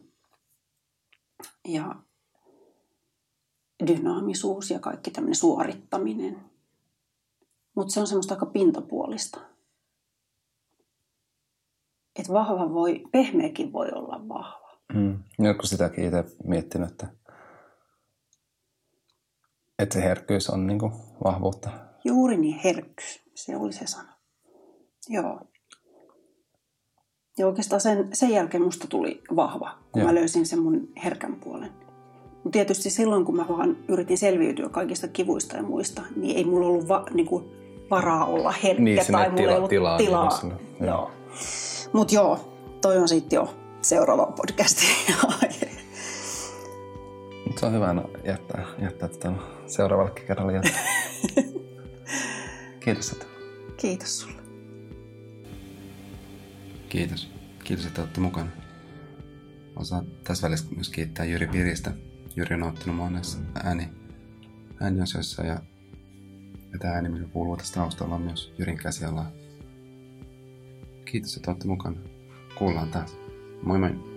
[SPEAKER 3] ja dynaamisuus ja kaikki tämmöinen suorittaminen. Mutta se on semmoista aika pintapuolista. Et vahva voi, pehmeäkin voi olla vahva.
[SPEAKER 2] Mm. Joku sitäkin itse miettinyt, että, että se herkkyys on niin kuin vahvuutta.
[SPEAKER 3] Juuri niin herkkyys, se oli se sana. Joo. Ja oikeastaan sen, sen jälkeen musta tuli vahva, kun
[SPEAKER 2] Joo.
[SPEAKER 3] mä löysin sen mun herkän puolen. Mutta tietysti silloin, kun mä vaan yritin selviytyä kaikista kivuista ja muista, niin ei mulla ollut va, niinku, varaa olla herkkä
[SPEAKER 2] Niin,
[SPEAKER 3] tai mulla
[SPEAKER 2] tila-
[SPEAKER 3] ei ollut
[SPEAKER 2] tilaa
[SPEAKER 3] tilaa.
[SPEAKER 2] niinku sinne, joo.
[SPEAKER 3] Joo. Mutta joo, toi on sitten jo seuraava.
[SPEAKER 2] Mut se on hyvä no, jättää, jättää tätä seuraavalle kerralle jättää. <laughs> Kiitos, että
[SPEAKER 3] Kiitos sulle.
[SPEAKER 1] Kiitos. Kiitos, että olette mukana. Osaan tässä välissä myös kiittää Jyri Piristä. Jyri on auttanut monessa ääni, ääniasioissa ja, ja tämä ääni, mikä kuuluu tästä taustalla, on myös Jyrin käsialaa. Kiitos, että olette mukana. Kuullaan taas. Moi moi.